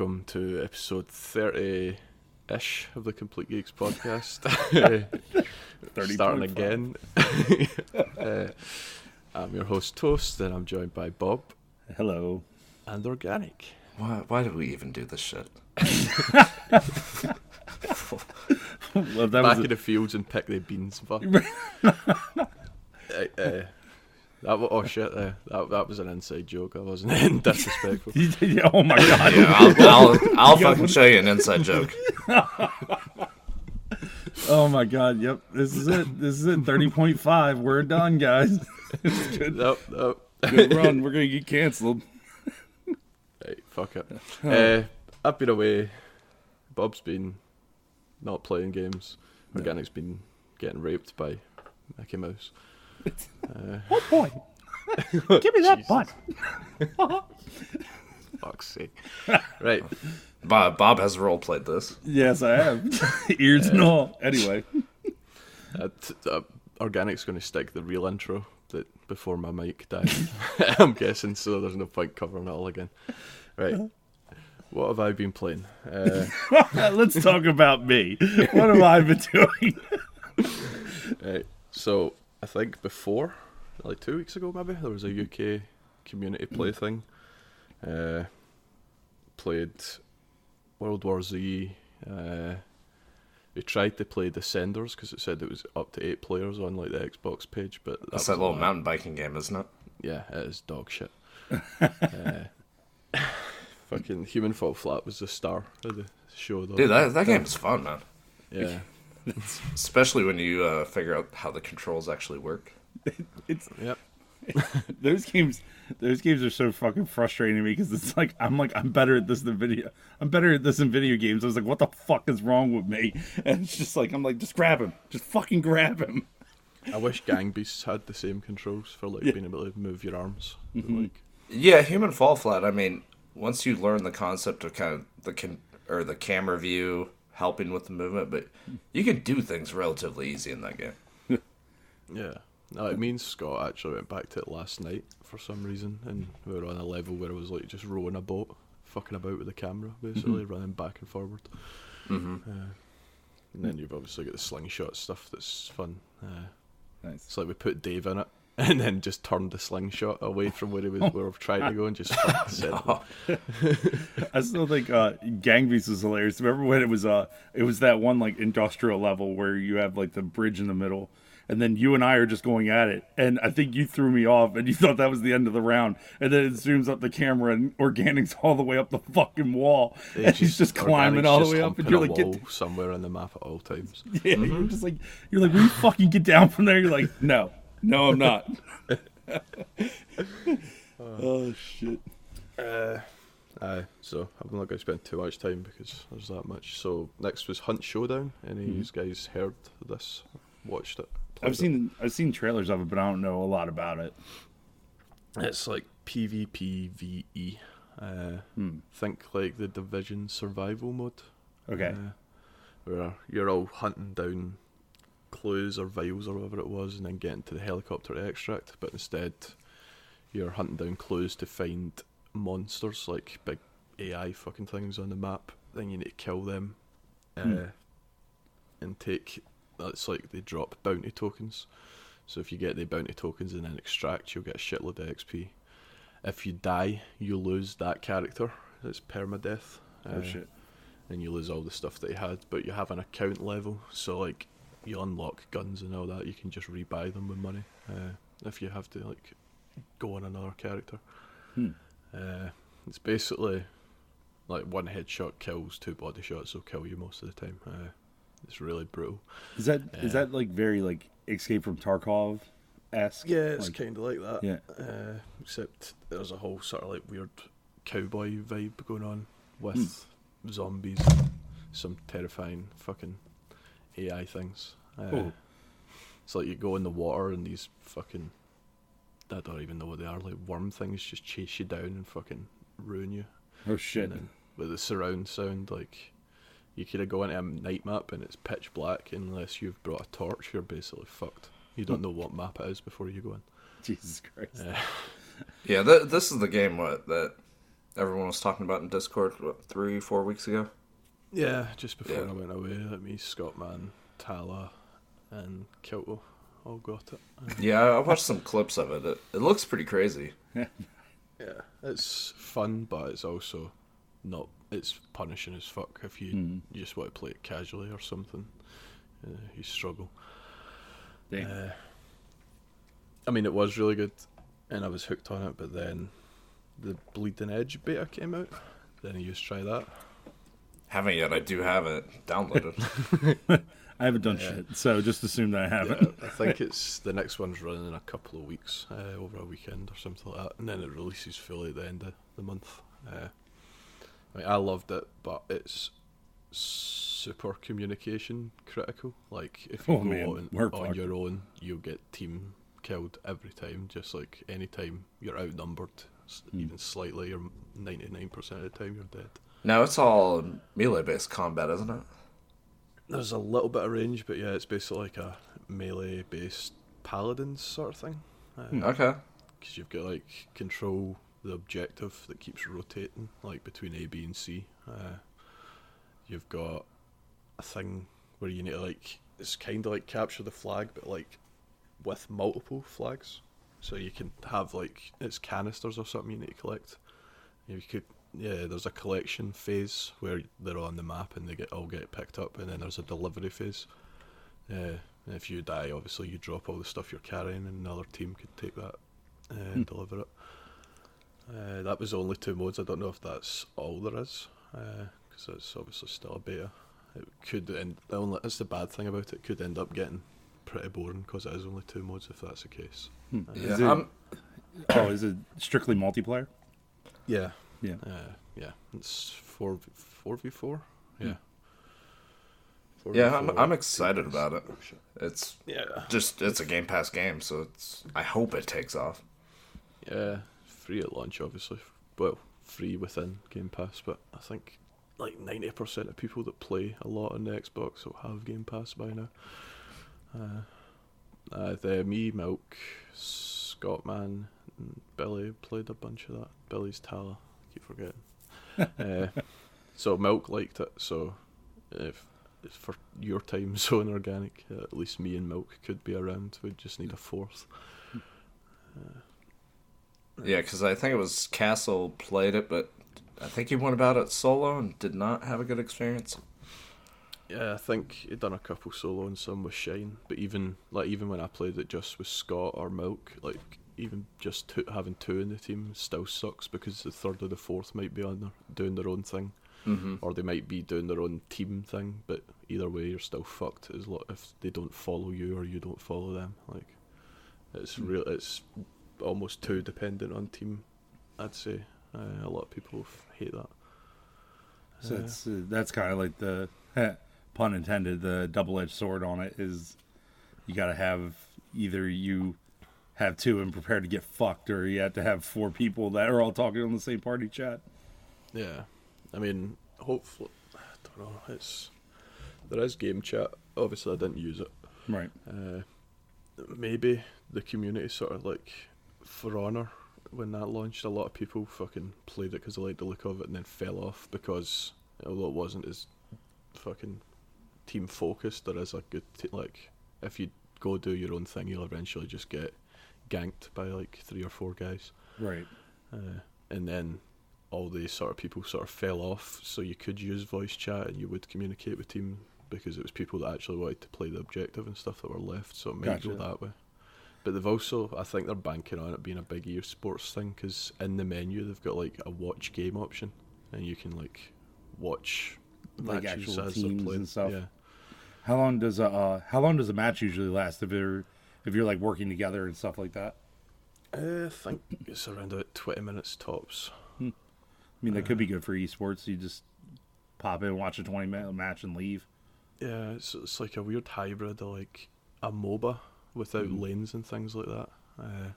Hello and welcome to episode 30 ish of the Complete Geeks podcast. Starting again. uh, I'm your host, Toast, and I'm joined by Bob Hello. and Organic. Why, why do we even do this shit? Well, that Back was in the fields and pick the beans. Fuck. uh, uh, that oh shit, uh, that, that was an inside joke. I wasn't in disrespectful. oh my god. Yeah, I'll, I'll, I'll fucking show you an inside joke. Oh my god. Yep. This is it. This is it. Thirty point five. We're done, guys. It's good. nope, nope. Good run. We're gonna get canceled. Hey, fuck it. Uh, I've been away. Bob's been not playing games. Organic's been getting raped by Mickey Mouse. Uh, Oh boy. Give me that butt. fuck's sake. Right. Bob, Bob has role played this. Yes, I have. Ears and all. Anyway. Uh, t- uh, Organic's going to stick the real intro that before my mic died. I'm guessing, so there's no point covering it all again. Right. What have I been playing? Uh, Let's talk about me. What have I been doing? right. So I think before, like two weeks ago, maybe there was a UK community play thing. Uh, played World War Z. Uh, we tried to play Descenders because it said it was up to eight players on like the Xbox page, but That's that little mountain biking game, isn't it? Yeah, it is dog shit. uh, fucking Human Fall Flat was the star of the show, though. Dude, that, that game is fun, man. yeah, Especially when you uh, figure out how the controls actually work. It's yep. those games those games are so fucking frustrating to me because it's like I'm like I'm better at this than video I'm better at this than video games. I was like, what the fuck is wrong with me? And it's just like I'm like, just grab him. Just fucking grab him. I wish Gang Beasts had the same controls for like Yeah. being able to move your arms. Mm-hmm. Like, Yeah, Human Fall Flat. I mean, once you learn the concept of kind of the can or the camera view helping with the movement, but you can do things relatively easy in that game. yeah. No, it means Scott actually went back to it last night for some reason, and we were on a level where it was like just rowing a boat, fucking about with the camera, basically running back and forward. Mm-hmm. Uh, and then you've obviously got the slingshot stuff that's fun. Uh, Nice. It's like we put Dave in it and then just turned the slingshot away from where he was where we were trying to go and just fucking set him. Oh, I still think uh Gang Beasts was hilarious. Remember when it was uh it was that one like industrial level where you have like the bridge in the middle and then you and I are just going at it and I think you threw me off and you thought that was the end of the round and then it zooms up the camera and organics all the way up the fucking wall and he's just climbing all the way up and you're a like get somewhere on the map at all times. Yeah, you're just like you're like, will you fucking get down from there? You're like, no, no, I'm not. oh shit! Uh, aye, so I'm not going to spend too much time because there's that much. So next was Hunt Showdown. Any of you guys heard this? Watched it? I've it? seen I've seen trailers of it, but I don't know a lot about it. It's like PvP VE. Uh, Think like the Division survival mode. Okay, Uh, where you're all hunting down clues or vials or whatever it was, and then getting to the helicopter to extract. But instead, you're hunting down clues to find monsters like big AI fucking things on the map. Then you need to kill them, uh, Hmm. and take. That's like they drop bounty tokens. So if you get the bounty tokens and then extract, you'll get a shitload of XP. If you die, you lose that character. It's permadeath. oh Uh, shit. and you lose all the stuff that you had, but you have an account level, so like you unlock guns and all that, you can just rebuy them with money uh, if you have to like go on another character. Hmm. Uh, it's basically like one headshot kills, two body shots will kill you most of the time. Uh, it's really brutal. Is that is uh, that like very like Escape from Tarkov esque? Yeah, it's like, kind of like that. yeah. Uh, except there's a whole sort of like weird cowboy vibe going on with zombies, some terrifying fucking AI things. Uh, Oh. It's like you go in the water and these fucking I don't even know what they are like worm things just chase you down and fucking ruin you. Oh shit! And then with the surround sound, like you could have go into a night map and it's pitch black unless you've brought a torch. You're basically fucked. You don't know what map it is before you go in. Jesus Christ! Uh, yeah, th- this is the game what, that everyone was talking about in Discord what, three, four weeks ago. Yeah, just before Yeah. I went away, like me, Scottman, Tala, and Kyoto all got it. Yeah, I watched some clips of it. It, it looks pretty crazy. yeah, it's fun, but it's also not. It's punishing as fuck if you, you just want to play it casually or something. Uh, you struggle. Dang. Uh, I mean, it was really good, and I was hooked on it. But then the Bleeding Edge beta came out. Then I used to try that. Haven't yet. I do have it downloaded. I haven't done Yeah. shit, so just assume that I haven't. I think it's the next one's running in a couple of weeks, uh, over a weekend or something like that, and then it releases fully at the end of the month. Uh, I mean, I loved it, but it's super communication critical. Like if you Oh, go man, on, we're on fucked. your own, you'll get team killed every time. Just like any time you're outnumbered, s Hmm. even slightly, you're ninety nine percent of the time you're dead. Now it's all melee based combat, isn't it? There's a little bit of range, but yeah, it's basically like a melee based paladin sort of thing. Uh, Okay. because you've got like control the objective that keeps rotating like between A, B, and C. Uh, you've got a thing where you need to like it's kind of like capture the flag, but like with multiple flags. So you can have like it's canisters or something you need to collect. You could yeah, there's a collection phase where they're on the map and they get all get picked up, and then there's a delivery phase. Uh, and if you die, obviously you drop all the stuff you're carrying, and another team could take that uh, and deliver it. Uh, that was only two modes. I don't know if that's all there is, because it's obviously still a beta. It could end. The only that's the bad thing about it. it could end up getting pretty boring because it is only two modes. If that's the case. Hmm. Yeah, Is it, I'm, oh, is it strictly multiplayer? Yeah. Yeah. Uh, yeah. It's four four v four. Yeah. 4v4 yeah, I'm, I'm excited about it. Oh. It's Yeah. just it's a Game Pass game, so it's. I hope it takes off. Yeah, free at launch, obviously. Well, free within Game Pass, but I think like ninety percent of people that play a lot on the Xbox will have Game Pass by now. Uh, uh, the me, Milk, Scottman, and Billy played a bunch of that. Billy's Tala, keep forgetting. uh, so Milk liked it. So if if for your time zone organic, uh, at least me and Milk could be around. We'd just need a fourth. Yeah, because I think it was Castle played it, but I think he went about it solo and did not have a good experience. Yeah, I think he'd done a couple solo and some with Shine, but even like even when I played it just with Scott or Milk, like even just two, having two in the team still sucks because the third or the fourth might be on their, doing their own thing, Mm-hmm. or they might be doing their own team thing. But either way, you're still fucked as lo- if they don't follow you or you don't follow them. Like it's real. It's almost too dependent on team. I'd say uh, a lot of people f- hate that. So Uh, it's, uh, that's kind of like the pun intended. The double edged sword on it is you got to have either you have two and prepare to get fucked, or you have to have four people that are all talking on the same party chat. Yeah, I mean, hopefully, I don't know. It's there is game chat. Obviously, I didn't use it. Right. Uh, maybe the community sort of like For Honor when that launched. A lot of people fucking played it because they liked the look of it, and then fell off because although it wasn't as fucking team focused, there is a good t- like if you go do your own thing, you'll eventually just get ganked by like three or four guys Right. uh, and then all these sort of people sort of fell off. So you could use voice chat and you would communicate with team because it was people that actually wanted to play the objective and stuff that were left. So it might go that way. But they've also, I think they're banking on it being a big esports thing because in the menu they've got like a watch game option, and you can like watch Like matches actual as they're teams playing. and stuff? Yeah, How long does a uh, how long does a match usually last if you're if you're like working together and stuff like that? uh, I think it's around about twenty minutes tops. I mean, that could be good for esports. You just pop in, watch a twenty minute match, and leave. Yeah, it's it's like a weird hybrid of like a MOBA without Mhm. lanes and things like that, uh,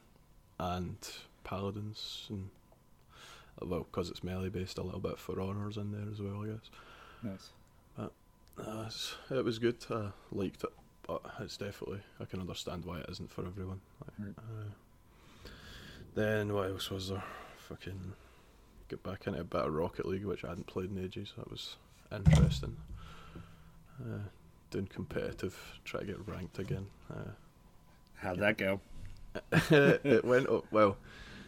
and paladins and uh, well, because it's melee based, a little bit For Honor's in there as well, I guess. Nice. Uh, it was good. I liked it, but it's definitely I can understand why it isn't for everyone. Like, Right. uh, then what else was there? Fucking get back into a bit of Rocket League, which I hadn't played in ages. That was interesting. Uh, doing competitive, try to get ranked again. Uh, How'd that go? it went up well.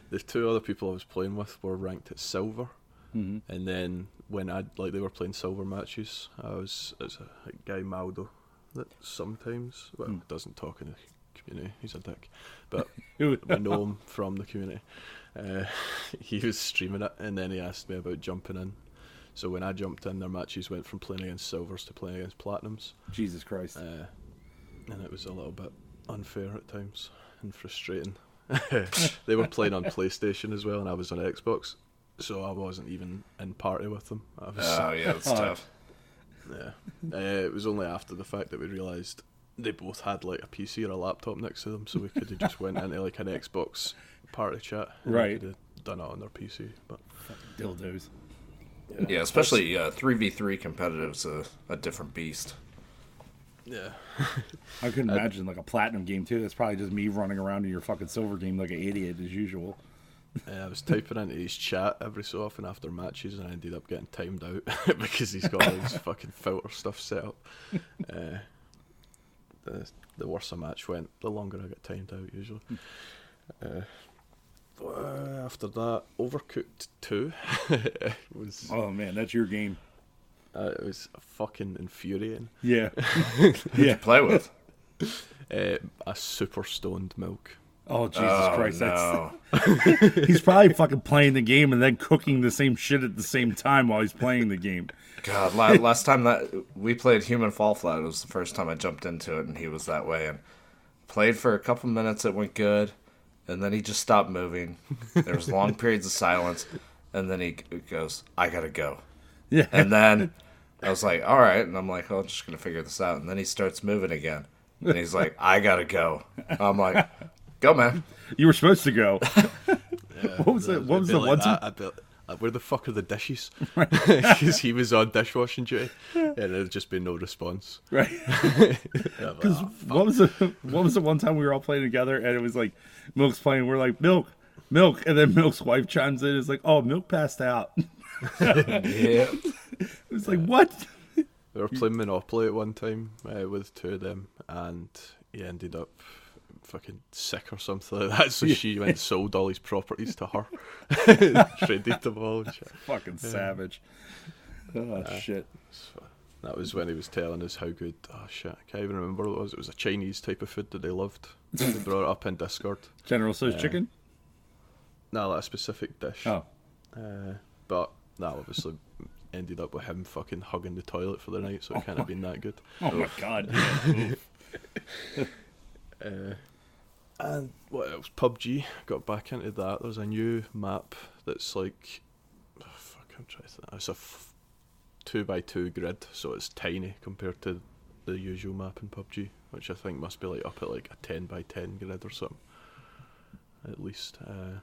The two other people I was playing with were ranked at silver, Mhm. and then when I like they were playing silver matches, I was as a, a guy Maldo that sometimes well Hmm. doesn't talk in the community. He's a dick, but we know him from the community. Uh, he was streaming it, and then he asked me about jumping in. So when I jumped in, their matches went from playing against silvers to playing against platinums, Jesus Christ. uh, and it was a little bit unfair at times and frustrating. they were playing on PlayStation as well, and I was on Xbox, so I wasn't even in party with them. I was, Oh yeah, that's tough. Yeah. Uh, it was only after the fact that we realised they both had like a PC or a laptop next to them, so we could have just went into like an Xbox party chat. and we Right. could have done it on their PC, but Dildos. Yeah, especially uh, three v three competitive's a, a different beast. yeah. I couldn't imagine like a platinum game too. That's probably just me running around in your fucking silver game like an idiot as usual. Uh, I was typing into his chat every so often after matches, and I ended up getting timed out because he's got all this fucking filter stuff set up. Uh, the the worse a match went, the longer I got timed out usually. Uh, uh, after that, Overcooked Two was Oh man, that's your game. uh, it was fucking infuriating. Yeah. yeah. Play with. Uh, a super stoned milk. Oh Jesus oh, Christ, no. that's he's probably fucking playing the game and then cooking the same shit at the same time while he's playing the game. God, last time that we played Human Fall Flat, it was the first time I jumped into it, and he was that way. And played for a couple minutes, it went good, and then he just stopped moving. There was long periods of silence, and then he goes, "I gotta go." Yeah. And then I was like, "All right," and I'm like, "Oh, I'm just gonna figure this out." And then he starts moving again, and he's like, "I gotta go." I'm like, "Go, man." You were supposed to go. what was it? What was the be one like time? that, I'd be like, uh, where the fuck are the dishes? Because he was on dishwashing duty, and there'd just been no response. Right. And I'm like, Because "Oh, what was the what was the one time we were all playing together and it was like Milk's playing, we're like milk, milk, and then Milk's wife chimes in. It's like, oh, Milk passed out. Yeah. It was like, what? We were playing Monopoly at one time uh, with two of them, and he ended up fucking sick or something like that. So she went and sold all his properties to her, traded them all. Shit. Fucking savage. Oh shit. So that was when he was telling us how good. Oh shit, I can't even remember what it was. It was a Chinese type of food that they loved. they brought it up in Discord. General Tso's chicken. No, like a specific dish. Oh, Uh, but that obviously ended up with him fucking hugging the toilet for the night, so it can't have been that good. oh my god. Uh, and what else? PUBG. Got back into that. There's a new map that's like, oh, fuck, I'm trying to. Think. It's a f- two by two grid, so it's tiny compared to the usual map in PUBG, which I think must be like up at like a ten by ten grid or something, at least. Uh,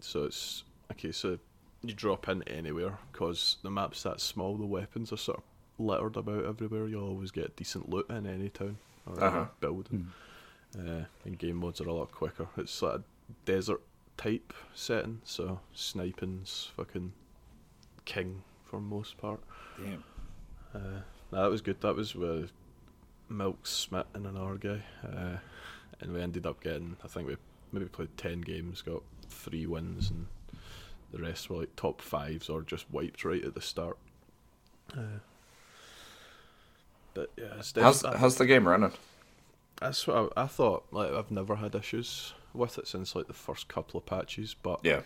so it's okay. So you drop in anywhere because the map's that small. The weapons are sort of littered about everywhere. You'll always get decent loot in any town or Uh-huh. building. Uh, and game modes are a lot quicker. It's like a desert type setting, so sniping's fucking king for most part. Damn. Uh, no, that was good. That was with Milk Smith and another guy, uh, and we ended up getting. I think we maybe played ten games, got three wins, and the rest were like top fives or just wiped right at the start. Uh, but yeah, it's How's how's the game running? That's what I, I thought. Like I've never had issues with it since like the first couple of patches, but Yeah.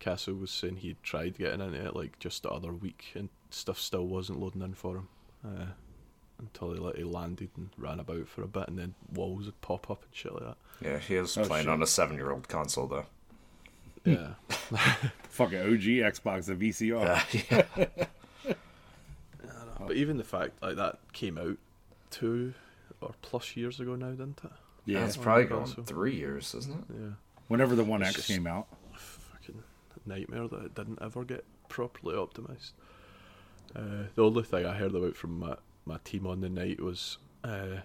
Castle was saying he tried getting into it like just the other week, and stuff still wasn't loading in for him uh, until he like he landed and ran about for a bit, and then walls would pop up and shit like that. Yeah, he is Oh, playing shit. on a seven-year-old console though. Yeah, Fucking OG Xbox, and VCR. yeah. but even the fact like that came out two or plus years ago now, didn't it? Yeah. It's probably on going console. three years, isn't it? Yeah, Whenever the One It's X came out. fucking nightmare that it didn't ever get properly optimized. Uh, the only thing I heard about from my, my team on the night was uh,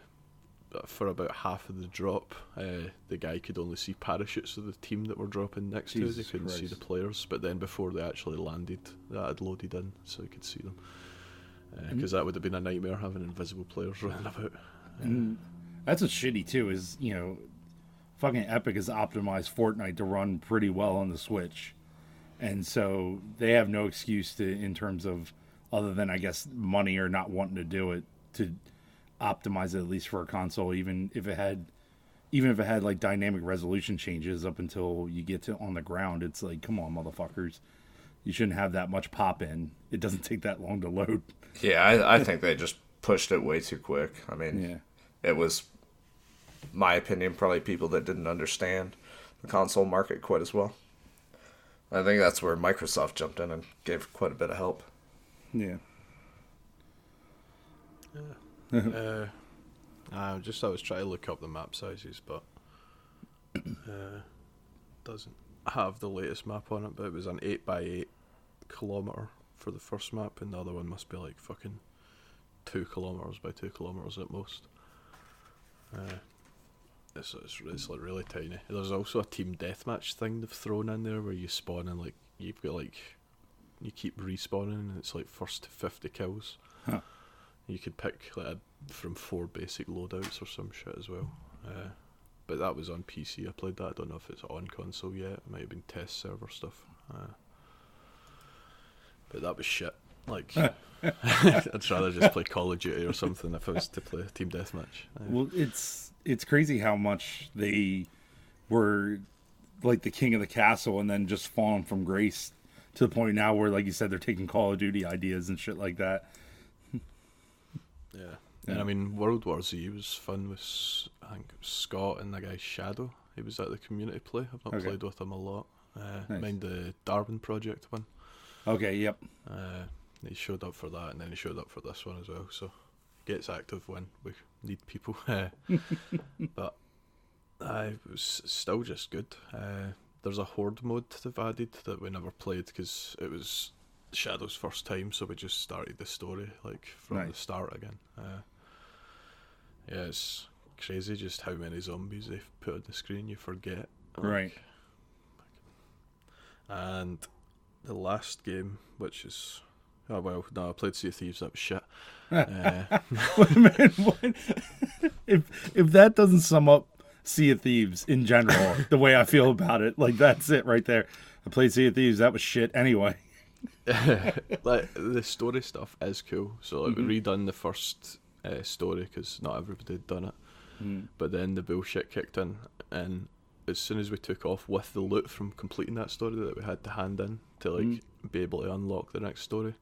for about half of the drop, uh, the guy could only see parachutes of the team that were dropping next to Jesus us. He couldn't see the players. But then before they actually landed, that had loaded in, so he could see them. Mm-hmm. Because that would have been a nightmare having invisible players running about. And mm. that's what's shitty too. Is you know, fucking Epic has optimized Fortnite to run pretty well on the Switch, and so they have no excuse to in terms of other than I guess money or not wanting to do it to optimize it at least for a console, even if it had. Even if it had like dynamic resolution changes up until you get to on the ground, it's like, come on, motherfuckers, you shouldn't have that much pop in. It doesn't take that long to load. Yeah, I, I think they just pushed it way too quick. I mean, Yeah. it was, my opinion, probably people that didn't understand the console market quite as well. I think that's where Microsoft jumped in and gave quite a bit of help. Yeah. uh, I just I was trying to look up the map sizes, but uh, doesn't have the latest map on it. But it was an eight by eight kilometer for the first map, and the other one must be like fucking two kilometers by two kilometers at most. Uh, it's, it's it's like really tiny. There's also a team deathmatch thing they've thrown in there where you spawn in like you've got like you keep respawning and it's like first to fifty kills. Huh. You could pick like a, from four basic loadouts or some shit as well. Uh, but that was on PC. I played that. I don't know if it's on console yet. It might have been test server stuff. Uh, but that was shit. Like, I'd rather just play Call of Duty or something if I was to play team deathmatch. Uh, Well, it's it's crazy how much they were like the king of the castle and then just fallen from grace to the point now where, like you said, they're taking Call of Duty ideas and shit like that. Yeah. And I mean, World War Z was fun with I think Scott and the guy Shadow. He was at the community play. I've not Okay. played with him a lot. Uh, Nice. Mind the Darwin Project one. Okay, yep. Uh, he showed up for that, and then he showed up for this one as well. So gets active when we need people. Uh, but uh, it was still just good. Uh, there's a horde mode they've added that we never played because it was Shadow's first time, so we just started the story like from the start again. Uh, yeah, it's crazy just how many zombies they've put on the screen. You forget. Like, Right. And the last game, which is oh well, no, I played Sea of Thieves. That was shit. uh, if if that doesn't sum up Sea of Thieves in general, the way I feel about it, like that's it right there. I played Sea of Thieves. That was shit anyway. like the story stuff is cool. So like, we redone the first uh, story because not everybody had done it. But then the bullshit kicked in, and as soon as we took off with the loot from completing that story that we had to hand in to like be able to unlock the next story,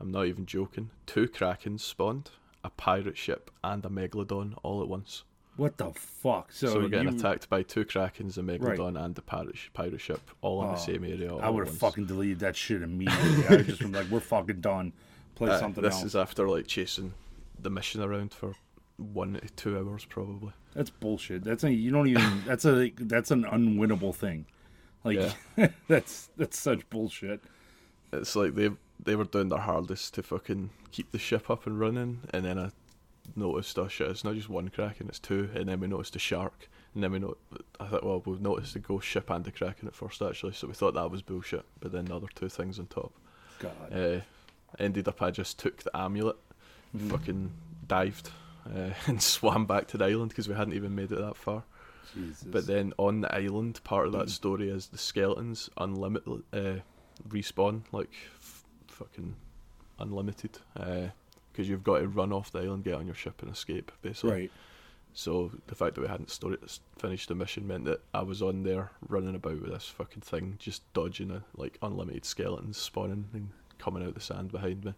I'm not even joking. Two krakens spawned, a pirate ship, and a megalodon all at once. What the fuck? So, So, we're getting you- attacked by two krakens, a megalodon, and the pirate pirate ship, all in Oh, the same area. I would have fucking deleted that shit immediately. I just been like, "We're fucking done. Play Uh, something this else." is after like chasing the mission around for one to two hours probably. That's bullshit. That's a you don't even. That's a that's an unwinnable thing. Like that's that's such bullshit. It's like they they were doing their hardest to fucking keep the ship up and running, and then I noticed oh shit, it's not just one kraken, it's two, and then we noticed a shark, and then we know I thought well we've noticed the ghost ship and the kraken at first actually, so we thought that was bullshit, but then the other two things on top. God. Uh, ended up I just took the amulet, fucking dived, uh, and swam back to the island because we hadn't even made it that far. Jesus. But then on the island, part of that story is the skeletons unlimited uh, respawn like fucking unlimited because you've got to run off the island, get on your ship, and escape basically. right. So the fact that we hadn't story- finished the mission meant that I was on there running about with this fucking thing, just dodging a, like unlimited skeletons spawning and coming out the sand behind me.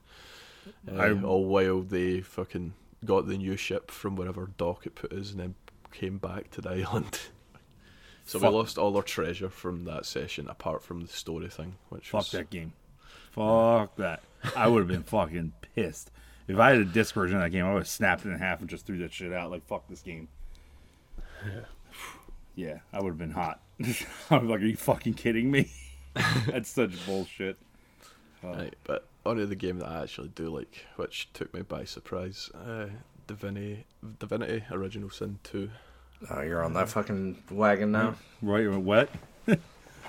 Uh, all while they fucking got the new ship from wherever dock it put us, and then came back to the island. so Fuck. we lost all our treasure from that session, apart from the story thing, which Fuck was that game. Fuck that. I would have been fucking pissed. If I had a disc version of that game, I would have snapped it in half and just threw that shit out. Like, fuck this game. Yeah, I would have been hot. I was like, are you fucking kidding me? That's such bullshit. Right, but onto the game that I actually do like, which took me by surprise. Uh, Divinity, Divinity Original Sin 2. Oh, you're on that fucking wagon now. Right, you're what?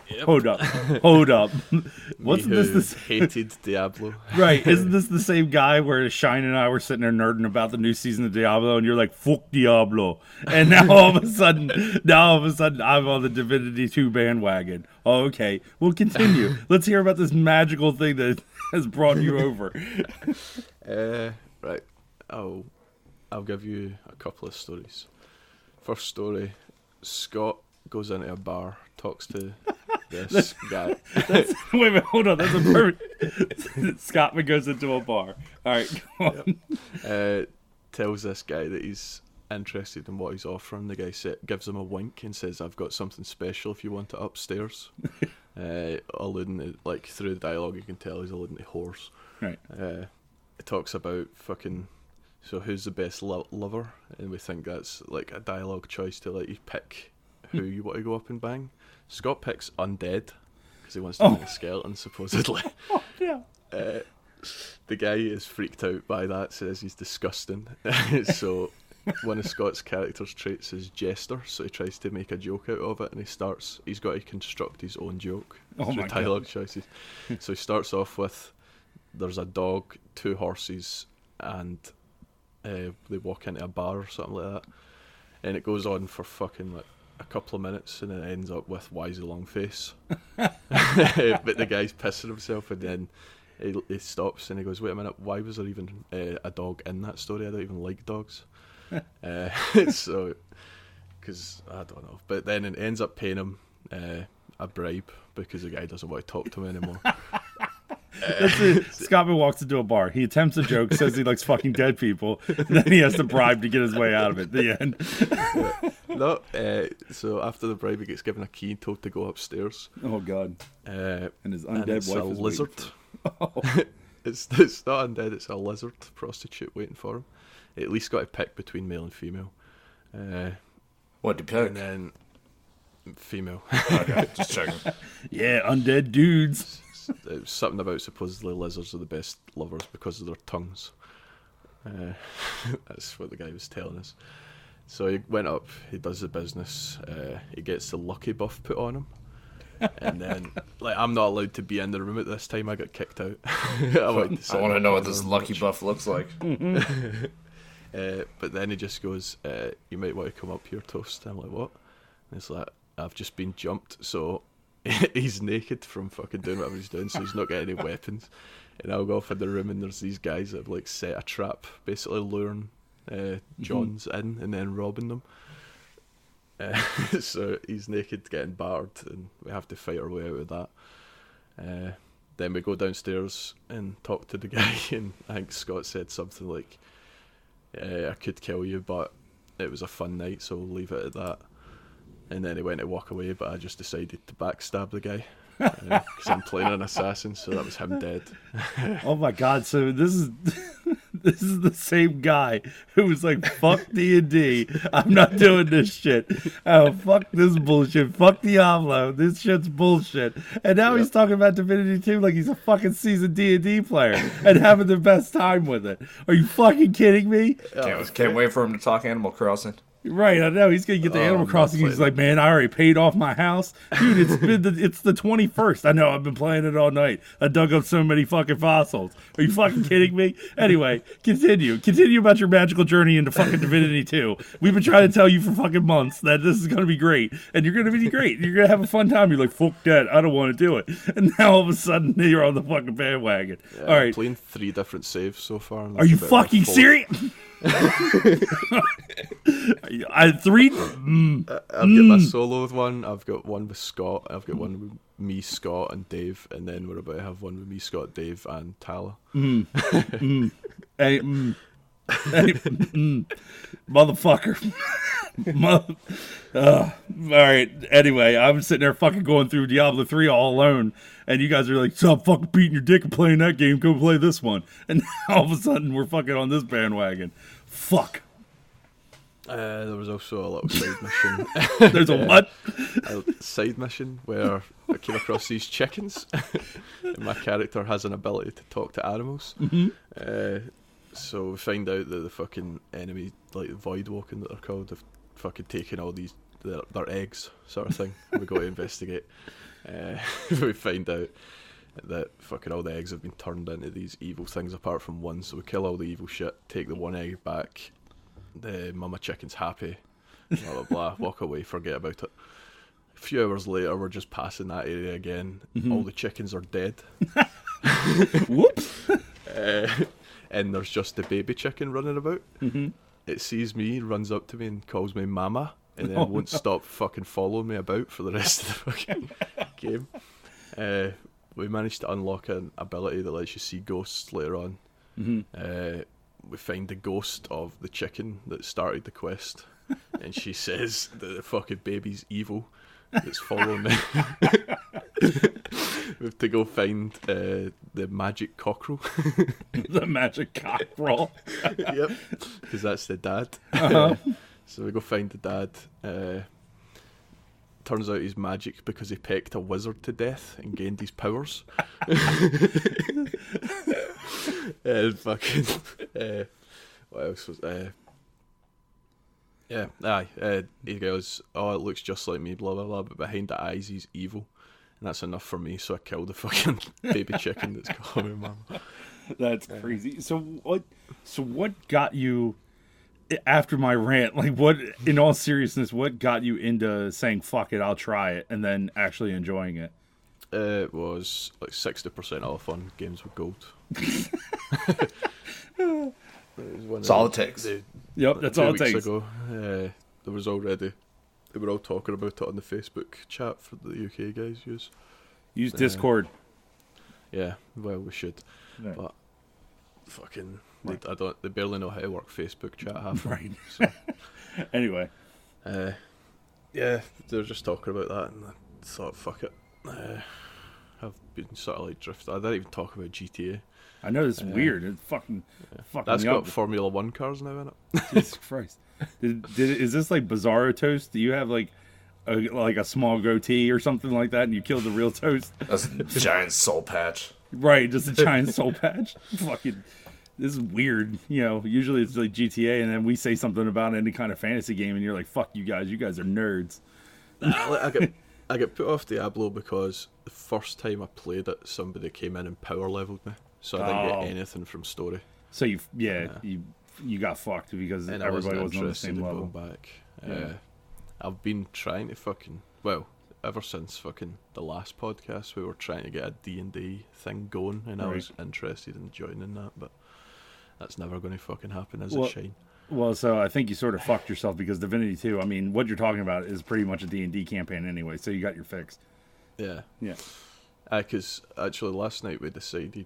Yep. Hold up, hold up. Wasn't this the s- hated Diablo? right? Isn't this the same guy where Shine and I were sitting there nerding about the new season of Diablo, and you're like, "Fuck Diablo," and now all of a sudden, now all of a sudden, I'm on the Divinity Two bandwagon. Oh, okay, we'll continue. Let's hear about this magical thing that has brought you over. Uh, right. I'll I'll give you a couple of stories. First story: Scott goes into a bar, talks to this guy. That's, wait hold on. That's a perfect. Scottman goes into a bar. All right, on. uh, tells this guy that he's interested in what he's offering. The guy gives him a wink and says, "I've got something special if you want it upstairs." uh, alluding to, like through the dialogue, you can tell he's alluding to horse. Right. Uh, it talks about fucking. So who's the best lo- lover? And we think that's like a dialogue choice to let you pick who you want to go up and bang. Scott picks undead because he wants to Oh. bang a skeleton supposedly. Yeah. Uh, the guy is freaked out by that, says he's disgusting. so one of Scott's character's traits is jester, so he tries to make a joke out of it, and he starts. He's got to construct his own joke Oh through dialogue choices. so he starts off with, "There's a dog, two horses, and uh, they walk into a bar or something like that," and it goes on for fucking like a couple of minutes, and then it ends up with "Why is he long face?" but the guy's pissing himself, and then he, he stops and he goes, "Wait a minute, why was there even uh, a dog in that story? I don't even like dogs." uh, so, because I don't know, but then it ends up paying him uh, a bribe because the guy doesn't want to talk to him anymore. That's it. Scottman walks into a bar. He attempts a joke, says he likes fucking dead people. And then he has to bribe to get his way out of it. The end. no, uh, so after the bribe, he gets given a key and told to go upstairs. Oh God. Uh, And his and undead it's wife a is waiting lizard. for- it's it's not undead. It's a lizard prostitute waiting for him. He at least got to pick between male and female. Uh, What'd you pick? and then female. okay, just checking. Yeah, undead dudes. It was something about supposedly lizards are the best lovers because of their tongues. Uh, that's what the guy was telling us. So he went up, he does the business, uh, he gets the lucky buff put on him. and then, like, I'm not allowed to be in the room at this time. I got kicked out. I, I want to know what this lucky watch. buff looks like. Uh, but then he just goes, uh, "You might want to come up here, toast." I'm like, "What?" And it's like, "I've just been jumped, so he's naked from fucking doing whatever he's doing, so he's not getting any weapons." And I'll go off in the room, and there's these guys that have like set a trap, basically luring uh, Johns in and then robbing them. Uh, so he's naked, getting battered, and we have to fight our way out of that. Uh, then we go downstairs and talk to the guy, and I think Scott said something like, I could kill you, but it was a fun night, so we'll leave it at that. And then he went to walk away, but I just decided to backstab the guy because I'm playing an assassin, so that was him dead. Oh my God! So this is this is the same guy who was like, "Fuck D and D. I'm not doing this shit. Oh fuck this bullshit. Fuck Diablo. This shit's bullshit." And now he's talking about Divinity 2 like he's a fucking seasoned D and D player and having the best time with it. Are you fucking kidding me? Can't, can't wait for him to talk Animal Crossing. Right, I know he's gonna get the Oh, Animal Crossing. He's like, man, I already paid off my house, dude. It's been the, it's the twenty first. I know I've been playing it all night. I dug up so many fucking fossils. Are you fucking kidding me? Anyway, continue, continue about your magical journey into fucking Divinity Two. We've been trying to tell you for fucking months that this is gonna be great, and you're gonna be great. You're gonna have a fun time. You're like, fuck that, I don't want to do it. And now all of a sudden you're on the fucking bandwagon. Yeah, all I'm playing three different saves so far. are you that's about my fucking serious? I three. Mm. I've got my solo with one. I've got one with Scott. I've got one with me, Scott, and Dave, and then we're about to have one with me, Scott, Dave, and Tala. Hey, mm, hey, mm, motherfucker. Mother, uh, all right. Anyway, I'm sitting there fucking going through Diablo 3 all alone, and you guys are like, stop fucking beating your dick and playing that game. Go play this one. And now all of a sudden, we're fucking on this bandwagon. Fuck. Uh, there was also a little side mission. There's a what? a side mission where I came across these chickens. and my character has an ability to talk to animals. Uh, so we find out that the fucking enemy, like the void walking that they're called, have fucking taken all these their, their eggs, sort of thing. we go to investigate. Uh, we find out that fucking all the eggs have been turned into these evil things apart from one. So we kill all the evil shit, take the one egg back. The mama chicken's happy. Blah blah blah. walk away, forget about it. A few hours later, we're just passing that area again. All the chickens are dead. Whoops. Uh, and there's just the baby chicken running about. Mm-hmm. It sees me, runs up to me, and calls me mama, and then Oh, won't stop fucking following me about for the rest of the fucking game. Uh, we managed to unlock an ability that lets you see ghosts later on. Mm-hmm. Uh, we find the ghost of the chicken that started the quest, and she says that the fucking baby's evil that's following me. we have to go find uh, the magic cockerel. the magic cockerel. yep, because that's the dad. Uh-huh. so we go find the dad. Uh, turns out he's magic because he pecked a wizard to death and gained his powers. and fucking. Uh, what else was. Uh, yeah, aye. Uh, he goes, Oh, it looks just like me, blah, blah, blah, but behind the eyes, he's evil. And that's enough for me, so I killed the fucking baby chicken that's calling me mama. That's crazy. So what? So what got you after my rant? Like, what? In all seriousness, what got you into saying "fuck it, I'll try it" and then actually enjoying it? Uh, it was like 60% off on Games with Gold. That's all it takes. Yep, that's two all it weeks takes. ago, uh, there was already. They were all talking about it on the Facebook chat for the UK guys use. Use Discord. Yeah, well, we should. Right. But fucking, Right. they, I don't. They barely know how to work Facebook chat half. Right. So, Anyway, uh, yeah, they were just talking about that, and I thought, fuck it. Uh, I've been sort of like drifting. I didn't even talk about GTA. I know it's Yeah. weird. It's fucking, fucking That's me got up. Formula One cars now in it. Jesus Christ. Did, did is this like Bizarro Toast? Do you have like a, like a small goatee or something like that, and you killed the real Toast? That's a giant soul patch. Right, just a giant soul patch. Fucking, this is weird. You know, usually it's like GTA, and then we say something about any kind of fantasy game, and you're like, "Fuck you guys, you guys are nerds." I get I get put off Diablo because the first time I played it, somebody came in and power leveled me, so I didn't Oh. get anything from story, So you, yeah, you you got fucked because and everybody wasn't wasn't on the same level. going back. Yeah. Uh, I've been trying to fucking well ever since fucking the last podcast we were trying to get a D and D thing going, and I was interested in joining that, but that's never going to fucking happen, as Well- it shine. Well, so I think you sort of fucked yourself because Divinity 2, I mean, what you're talking about is pretty much a D&D campaign anyway, so you got your fix. Yeah. Yeah. Because actually, last night we decided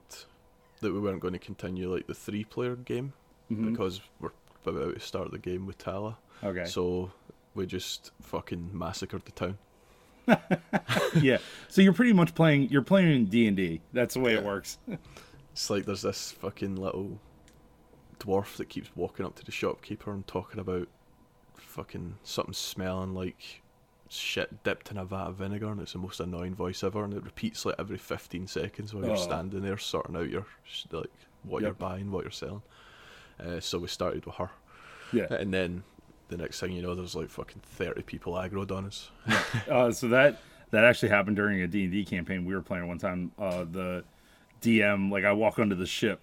that we weren't going to continue like the three-player game Mhm. because we're about to start the game with Tala. Okay. So we just fucking massacred the town. yeah. So you're pretty much playing you're playing D&D. That's the way it works. It's like there's this fucking little dwarf that keeps walking up to the shopkeeper and talking about fucking something smelling like shit dipped in a vat of vinegar, and it's the most annoying voice ever, and it repeats like every 15 seconds while you're Oh. standing there sorting out your like what you're buying, what you're selling. Uh, so we started with her, Yeah. and then the next thing you know, there's like fucking 30 people aggroed on us. Uh, so that that actually happened during a D&D campaign we were playing one time. Uh, the DM like I walk onto the ship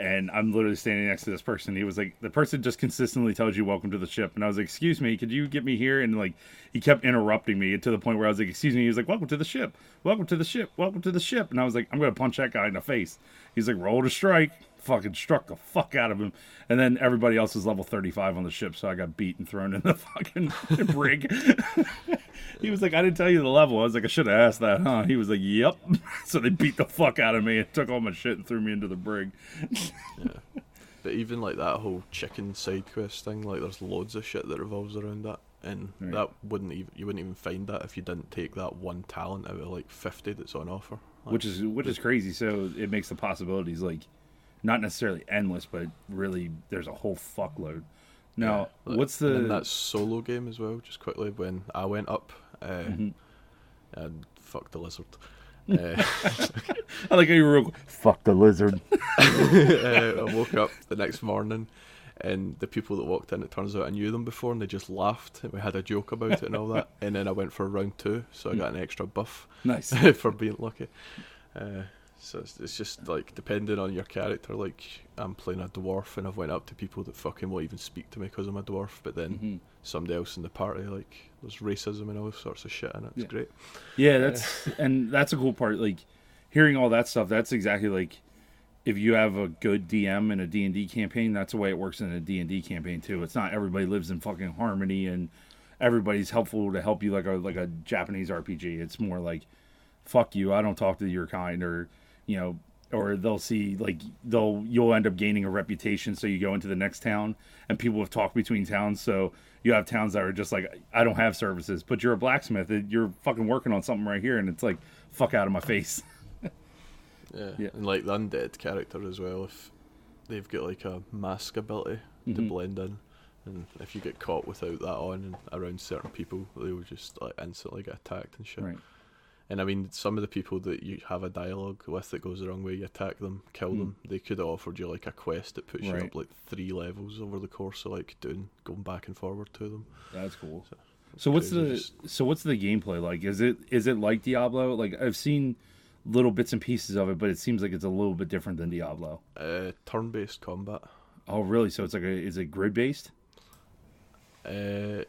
and I'm literally standing next to this person. He was like the person just consistently tells you welcome to the ship and I was like, "Excuse me, could you get me here?" and like he kept interrupting me to the point where I was like, "Excuse me." He was like, "Welcome to the ship. Welcome to the ship. Welcome to the ship." And I was like, "I'm to punch that guy in the face." He's like, "Roll to strike." Fucking struck the fuck out of him. And then everybody else is level 35 on the ship, so I got beat and thrown in the fucking brig. He was like, I didn't tell you the level. I was like, I should have asked that, huh? He was like, Yep. so they beat the fuck out of me and took all my shit and threw me into the brig. yeah. But even like that whole chicken side quest thing, like there's loads of shit that revolves around that, and Right. that wouldn't even you wouldn't even find that if you didn't take that one talent out of like fifty that's on offer. Like, Which is which is crazy. So it makes the possibilities like not necessarily endless, but really there's a whole fuckload. Now, like- what's and the then that solo game as well? Just quickly, when I went up uh, Mm-hmm. and fuck the lizard, Uh, I like how you were real. Fuck the lizard. uh, I woke up the next morning, and the people that walked in, it turns out I knew them before, and they just laughed. And we had a joke about it and all that. And then I went for round two, so I got an extra buff Nice. for being lucky. Uh, so it's, it's just like depending on your character. Like I'm playing a dwarf, and I've went up to people that fucking won't even speak to me because I'm a dwarf. But then Mhm. somebody else in the party, like there's racism and all sorts of shit, and it's Yeah. great. Yeah, that's and that's a cool part. Like hearing all that stuff. That's exactly like if you have a good DM in a D and D campaign. That's the way it works in a D and D campaign too. It's not everybody lives in fucking harmony and everybody's helpful to help you like a like a Japanese RPG. It's more like fuck you. I don't talk to your kind or you know. Or they'll see like they'll you'll end up gaining a reputation, so you go into the next town and people have talked between towns. So you have towns that are just like I don't have services, but you're a blacksmith. You're fucking working on something right here, and it's like fuck out of my face. Yeah. Yeah. and like the undead character as well. If they've got like a mask ability to Mhm. blend in, and if you get caught without that on and around certain people, they will just like instantly get attacked and shit. Right. And I mean, some of the people that you have a dialogue with that goes the wrong way, you attack them, kill Hmm. them. They could have offered you like a quest that puts you up like three levels over the course of like doing going back and forward to them. That's cool. So what's the just- so what's the gameplay like? Is it is it like Diablo? Like I've seen little bits and pieces of it, but it seems like it's a little bit different than Diablo. Uh, turn-based combat. Oh, really? So it's like a is it grid based? Uh,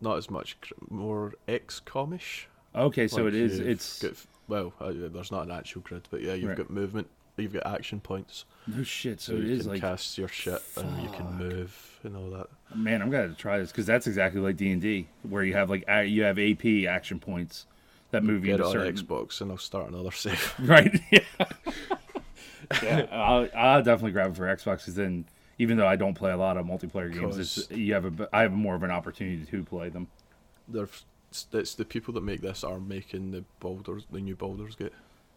not as much, more XCOM-ish. Okay, so Like it is. you've It's got, well, uh, there's not an actual grid, but yeah, you've Right. got movement. You've got action points, no shit. So so it you is can like cast your shit and you can move and all that. man, I'm gonna try this because that's exactly like D and D, where you have like you have AP action points that move you Get it into on certain Xbox, and I'll start another save. right? Yeah, yeah. I'll, I'll definitely grab it for Xbox because then, even though I don't play a lot of multiplayer games, it's, you have a I have more of an opportunity to play them. They're, it's, it's the people that make this are making the Baldur's, the new Baldur's Gate.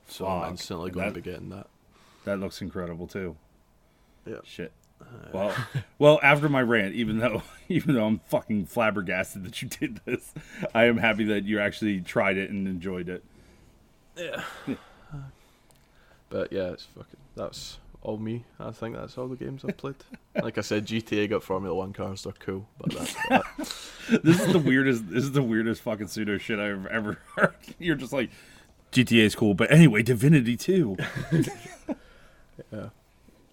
So I'm Fuck. instantly going that- to be getting that. That looks incredible too. Yeah. Shit. Uh, well, well, after my rant, even though even though I'm fucking flabbergasted that you did this, I am happy that you actually tried it and enjoyed it. Yeah. but yeah, it's fucking. That's all me. I think that's all the games I've played. like I said, GTA got Formula One cars. They're cool, but that's that. This is the weirdest. This is the weirdest fucking pseudo shit I've ever heard. You're just like, GTA is cool, but anyway, Divinity too. Yeah.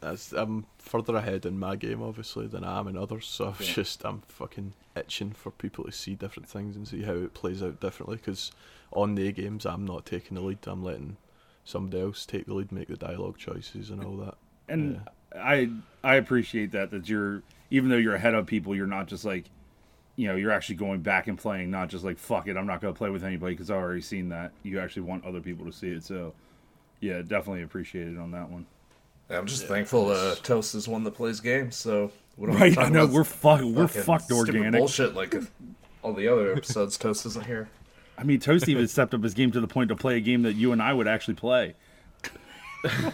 That's, I'm further ahead in my game, obviously, than I am in others. So Yeah. just I'm fucking itching for people to see different things and see how it plays out differently. Because on the games, I'm not taking the lead. I'm letting somebody else take the lead, make the dialogue choices and all that. and I I appreciate that that you're even though you're ahead of people, you're not just like, you know, you're actually going back and playing, not just like fuck it, I'm not going to play with anybody because I've already seen that. You actually want other people to see it, so yeah, definitely appreciate it on that one. I'm just thankful uh, Toast is one that plays games, so we don't Right, talk I know about we're fuck, we're fucking fucked organic. bullshit like all the other episodes. Toast isn't here. I mean, Toast even stepped up his game to the point to play a game that you and I would actually play. Well,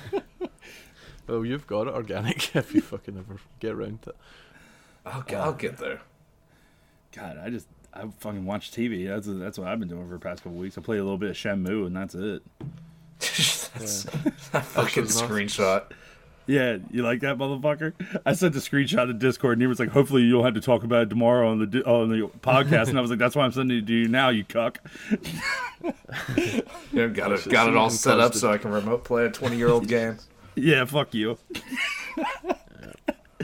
oh, you've got it organic if you fucking ever get around to it. I'll, get- I'll get there. God, I just I fucking watch TV. That's that's what I've been doing for the past couple weeks. I play a little bit of Shenmue, and that's it. That's that fucking That's enough. Screenshot. Yeah, you like that motherfucker? I sent a screenshot to Discord, and he was like, "Hopefully, you'll have to talk about it tomorrow on the on the podcast." And I was like, "That's why I'm sending it to you now, you cuck." Yeah, got it, got it all just set up so I can remote play a 20 year old game. Yeah, fuck you.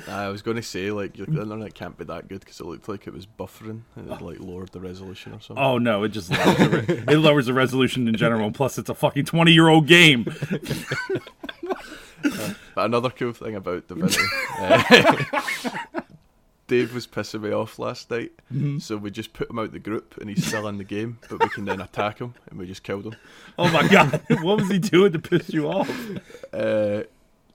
I was going to say, like, your- the internet can't be that good because it looked like it was buffering and it like lowered the resolution or something. Oh no, it just lowers the re- it lowers the resolution in general. Plus, it's a fucking twenty year old game. But another cool thing about Divinity, uh, Dave was pissing me off last night, Mm-hmm. so we just put him out the group and he's still in the game, but we can then attack him and we just killed him. Oh my god, what was he doing to piss you off? Uh,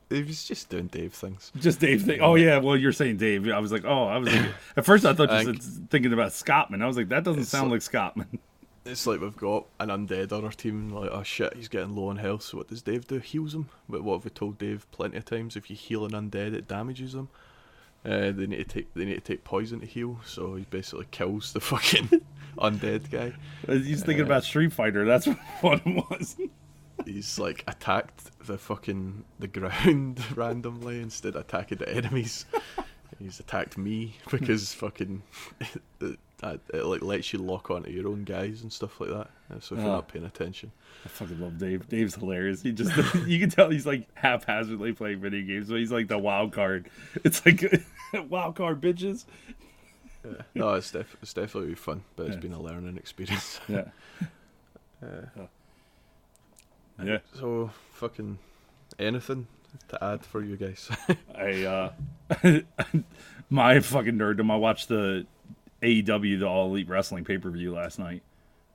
he was just doing Dave things. Just Dave thing. Oh yeah, well you're saying Dave. I was like, oh, I was like, at first I thought you were thinking about Scottman. I was like, that doesn't sound like- like Scottman. It's like we've got an undead on our team, like, oh shit, he's getting low on health, so what does Dave do? Heals him. But what have we told Dave plenty of times? If you heal an undead, it damages them. Uh, they need to take they need to take poison to heal, so he basically kills the fucking undead guy. He's thinking about Street Fighter. That's what it was. he's like attacked the fucking the ground randomly instead of attacking the enemies. he's attacked me because fucking it, it like lets you lock onto your own guys and stuff like that. Uh, So if you're Oh. not paying attention, I fucking love Dave. Dave's hilarious. He just you can tell he's like haphazardly playing video games, but he's like the wild card. It's like wild card bitches. yeah. no, it's, def- it's definitely fun, but it's Yeah. been a learning experience. Yeah. Uh, Yeah. so fucking anything to add for you guys? I uh my fucking nerddom. I watched the AEW the All Elite Wrestling pay per view last night.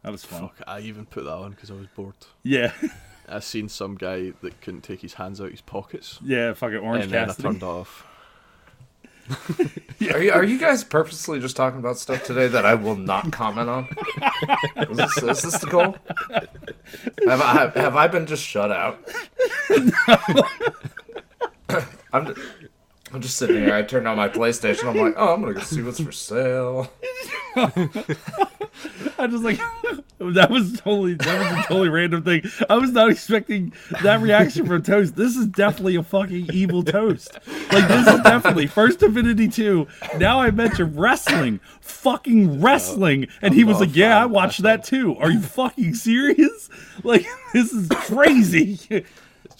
That was fun. Fuck, I even put that on because I was bored. Yeah. I seen some guy that couldn't take his hands out his pockets, Yeah, fucking Orange and then I turned it off. Are you are you guys purposely just talking about stuff today that I will not comment on? Is this, is this the goal? Have I have I been just shut out? I'm just, I'm just sitting here. I turned on my PlayStation. I'm like, oh, I'm gonna go see what's for sale. I just like that was totally that was a totally random thing. I was not expecting that reaction from Toast. This is definitely a fucking evil Toast. Like this is definitely first Divinity two. Now I mentioned wrestling, fucking wrestling, and he was like, "Yeah, I watched that too." Are you fucking serious? Like this is crazy.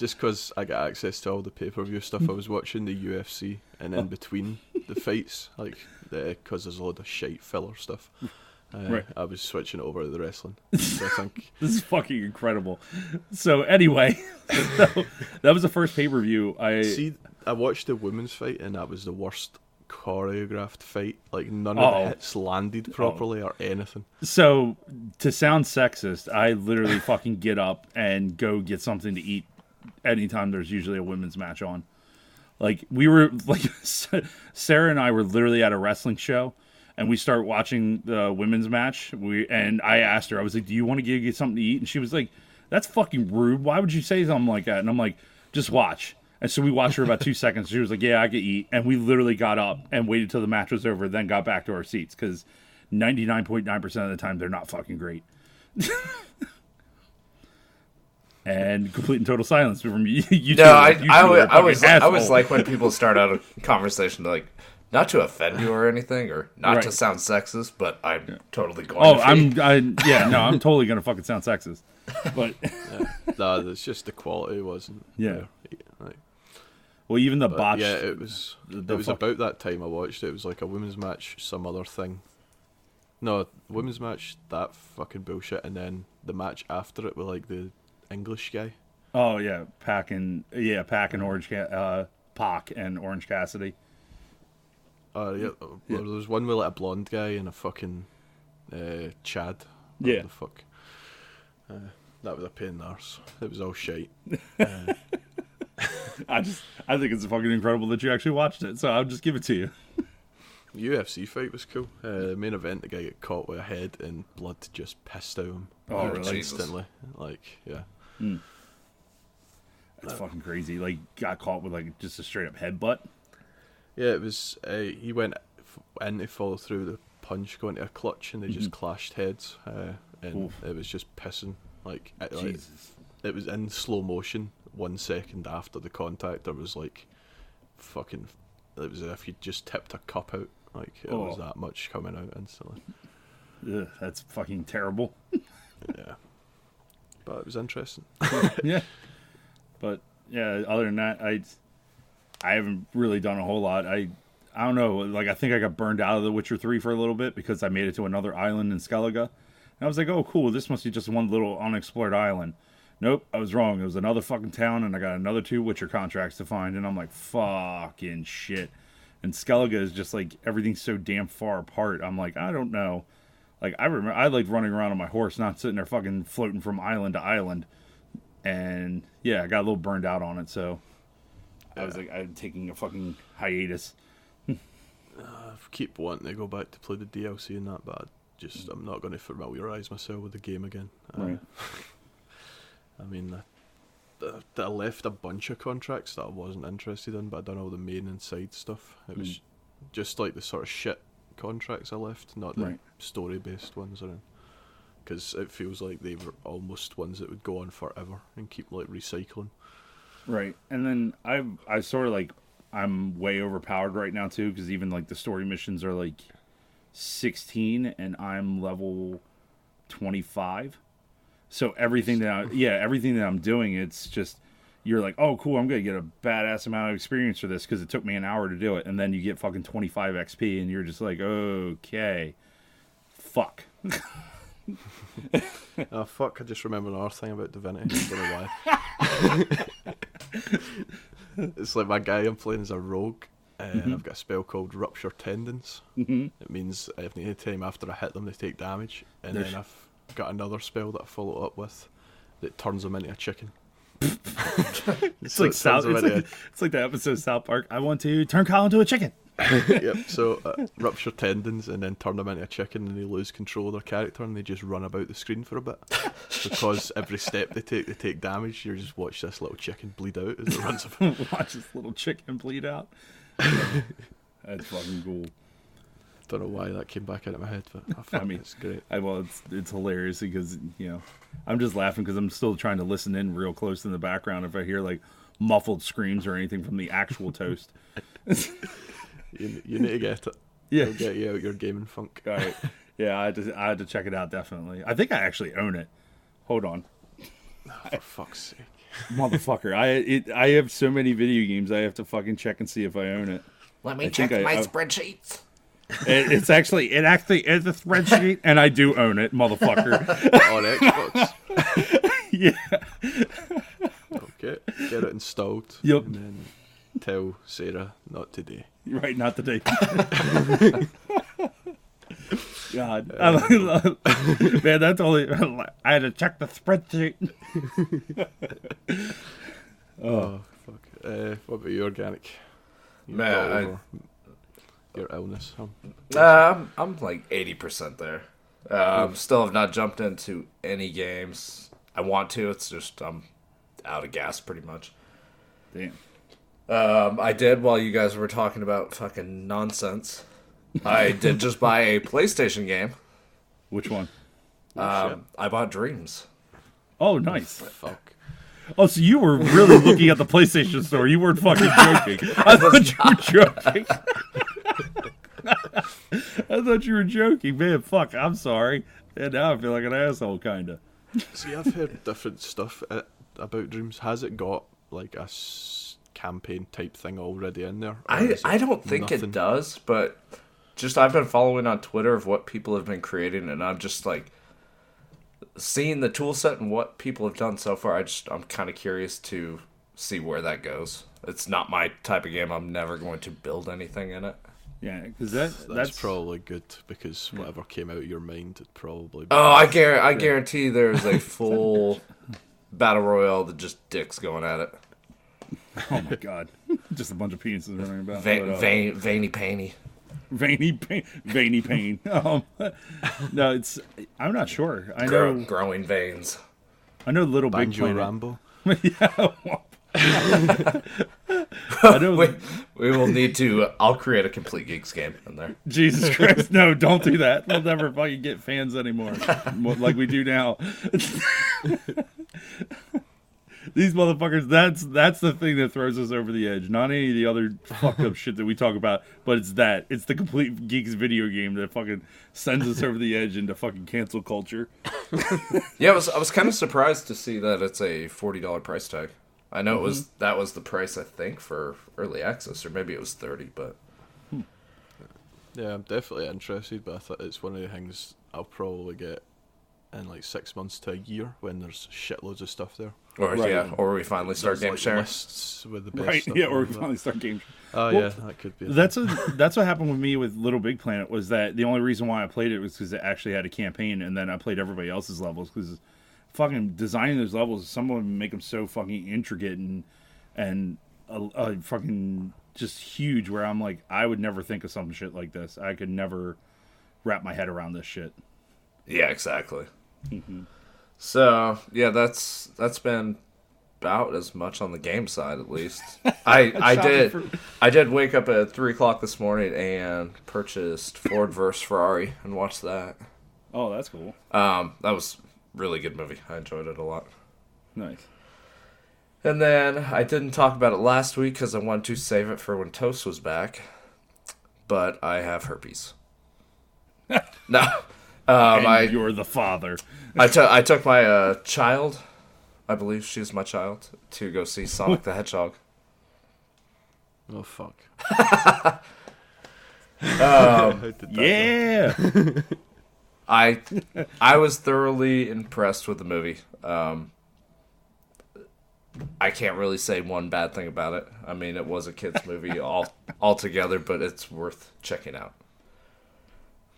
Just because I got access to all the pay per view stuff. I was watching the UFC, and in between the fights, like because there's a lot of shite filler stuff. Uh, Right. I was switching over to the wrestling. So I think This is fucking incredible. So anyway, so that was the first pay per view. I see, I watched the women's fight, and that was the worst choreographed fight. Like none of Uh-oh. the hits landed properly or anything. So, to sound sexist, I literally fucking get up and go get something to eat anytime there's usually a women's match on. Like, we were, like, Sarah and I were literally at a wrestling show and we start watching the women's match. We And I asked her, I was like, Do you want to get, get something to eat? And she was like, That's fucking rude. Why would you say something like that? And I'm like, Just watch. And so we watched her about two seconds. She was like, "Yeah, I could eat," and we literally got up and waited till the match was over, then got back to our seats because ninety nine point nine percent of the time they're not fucking great. and complete and total silence from you. you two, No, I, you two I, are I fucking was I was like when people start out a conversation like not to offend you or anything or not to sound sexist, but I'm totally going. "Oh, to I'm. I, yeah, no, I'm totally gonna fucking sound sexist." But nah, it's just the quality wasn't. Yeah. there. Like, well, even the but botch. yeah, it was. the it was fuck- about that time I watched it. It was like a women's match, some other thing. No, women's match, that fucking bullshit, and then the match after it with like the English guy. oh yeah, Pac and yeah, Pac and Orange, uh, Pac and Orange Cassidy. Uh, yeah, uh, there was one with like a blonde guy and a fucking uh, Chad. Yeah. the fuck. Uh, that was a pain in the arse. It was all shite. I just, I think it's fucking incredible that you actually watched it. So I'll just give it to you. UFC fight was cool. Uh, the main event, the guy got caught with a head and blood just pissed out him. Oh, really? Instantly. Like, yeah. That's fucking crazy. Like, got caught with like just a straight up headbutt. Yeah, it was. Uh, he went f- in to follow through the punch, going to a clutch, and they just clashed heads. Uh, and Mm-hmm. Oof. it was just pissing. Like, it, like, it was in slow motion. One second after the contact, there was like fucking. It was as if you just tipped a cup out. Like it was Oh. that much coming out instantly. Ugh, that's fucking terrible. yeah, but it was interesting. yeah. But yeah, other than that, I I haven't really done a whole lot. I I don't know. Like I think I got burned out of The Witcher Three for a little bit because I made it to another island in Skellige, and I was like, oh cool, this must be just one little unexplored island. Nope, I was wrong. It was another fucking town, and I got another two Witcher contracts to find, and I'm like, fucking shit. And Skellige is just like everything's so damn far apart. I'm like, I don't know. Like I remember, I liked running around on my horse, not sitting there fucking floating from island to island and yeah, I got a little burned out on it. So I was like, I'm taking a fucking hiatus. I keep wanting to go back to play the DLC and that, but I just I'm not going to familiarise myself with the game again. Uh, Right. I mean, I, I- left a bunch of contracts that I wasn't interested in, but I done all the main and side stuff. It was just like the sort of shit contracts I left, not the Right. story based ones. Or anything. because it feels like they were almost ones that would go on forever and keep like recycling. Right. And then I I sort of like I'm way overpowered right now too because even like the story missions are like 16 and I'm level 25. So everything that I, yeah, everything that I'm doing it's just you're like, "Oh, cool, I'm going to get a badass amount of experience for this because it took me an hour to do it." And then you get fucking 25 XP and you're just like, "Okay. Fuck." oh fuck! I just remember another thing about Divinity. I don't know why. it's like my guy I'm playing is a rogue, and Mm-hmm. I've got a spell called Rupture Tendons. Mhm. It means if any time after I hit them, they take damage, and There's- then I've got another spell that I follow up with that turns them into a chicken. It's like South it's like, it's like the episode of South Park. I want to turn Kyle into a chicken. yep. So uh, rupture tendons and then turn them into a chicken, and they lose control of their character, and they just run about the screen for a bit because every step they take, they take damage. You just watch this little chicken bleed out as it runs about. Watch this little chicken bleed out. That's fucking cool. Don't know why that came back into my head, but I, I mean, it's great. I well, it's it's hilarious because you know, I'm just laughing because I'm still trying to listen in real close in the background if I hear like muffled screams or anything from the actual toast. You, you need to get it. Yeah. It'll get you out your gaming funk. All right. Yeah, I had to I had to check it out definitely. I think I actually own it. Hold on, oh, For fuck's sake. motherfucker! I it, I have so many video games I have to fucking check and see if I own it. Let me I check think I- my I- spreadsheets. It it's actually it actually is a spreadsheet, and I do own it, motherfucker. On Xbox. yeah. Okay. Get it installed. Yep. And then tell Sarah not today. Right, not today. God, I like- man, that's only. I had to check the spreadsheet. Oh, fuck. Uh, what about you, organic? You Man, I- over your illness. Huh? Um, I'm like 80% there. Um, still have not jumped into any games. I want to. It's just I'm out of gas pretty much. Damn. Um, I did while you guys were talking about fucking nonsense. I did just buy a PlayStation game. Which one? Um, I bought Dreams. Oh, nice. Fuck. Oh, so you were really looking at the PlayStation store. You weren't fucking joking. I thought you were joking. I thought you were joking, man. Fuck, I'm sorry. And now I feel like an asshole, kind of. See, I've heard different stuff uh, about Dreams. Has it got like a s- campaign type thing already in there? I, I don't think nothing? it does, but just I've been following on Twitter of what people have been creating, and I'm just like seeing the tool set and what people have done so far. I just I'm kind of curious to see where that goes. It's not my type of game. I'm never going to build anything in it. Yeah, because that, That's, that's, probably good because whatever came out of your mind, it probably. Oh, I guarantee, I guarantee there's a full battle royale that just dicks going at it. Oh my god, just a bunch of penises running about. Va- But, uh, vein, veiny painy. veiny pain, veiny pain. Um, no, it's. I'm not sure. I Grow, know. growing veins. I know. Little Big Banjo Planet. Rambo. I know. We, we will need to. Uh, I'll create a complete geeks game in there. Jesus Christ, no! Don't do that. We'll never fucking get fans anymore, like we do now. These motherfuckers. That's that's the thing that throws us over the edge. Not any of the other fucked up shit that we talk about, but it's that. It's the complete geeks video game that fucking sends us over the edge into fucking cancel culture. Yeah, I was I was kind of surprised to see that it's a forty dollar price tag. I know it was Mm-hmm. that was the price I think for early access, or maybe it was thirty. But Yeah, I'm definitely interested, but I thought it's one of the things I'll probably get in like six months to a year when there's shitloads of stuff there. or Right. yeah, or we finally start There's, game like, sharing. lists with the best Right? stuff Yeah. Or we that. finally start games. Oh Well, yeah, that could be. a That's a, that's what happened with me with Little Big Planet was that the only reason why I played it was because it actually had a campaign, and then I played everybody else's levels because fucking designing those levels, some of them make them so fucking intricate and and uh, uh, fucking just huge. Where I'm like, I would never think of some shit like this. I could never wrap my head around this shit. Yeah, exactly. Mm-hmm. So yeah, that's that's been about as much on the game side, at least. I I did for- I did wake up at three o'clock this morning and purchased Ford versus Ferrari and watched that. Oh, that's cool. Um, that was really good movie. I enjoyed it a lot. Nice. And then I didn't talk about it last week because I wanted to save it for when Toast was back. But I have herpes. no, um, And I you're the father. I took I took my uh, child, I believe she's my child, to go see Sonic the Hedgehog. Oh fuck. Um, How did that go? Yeah. I I was thoroughly impressed with the movie. Um, I can't really say one bad thing about it. I mean, it was a kids movie all altogether, but it's worth checking out.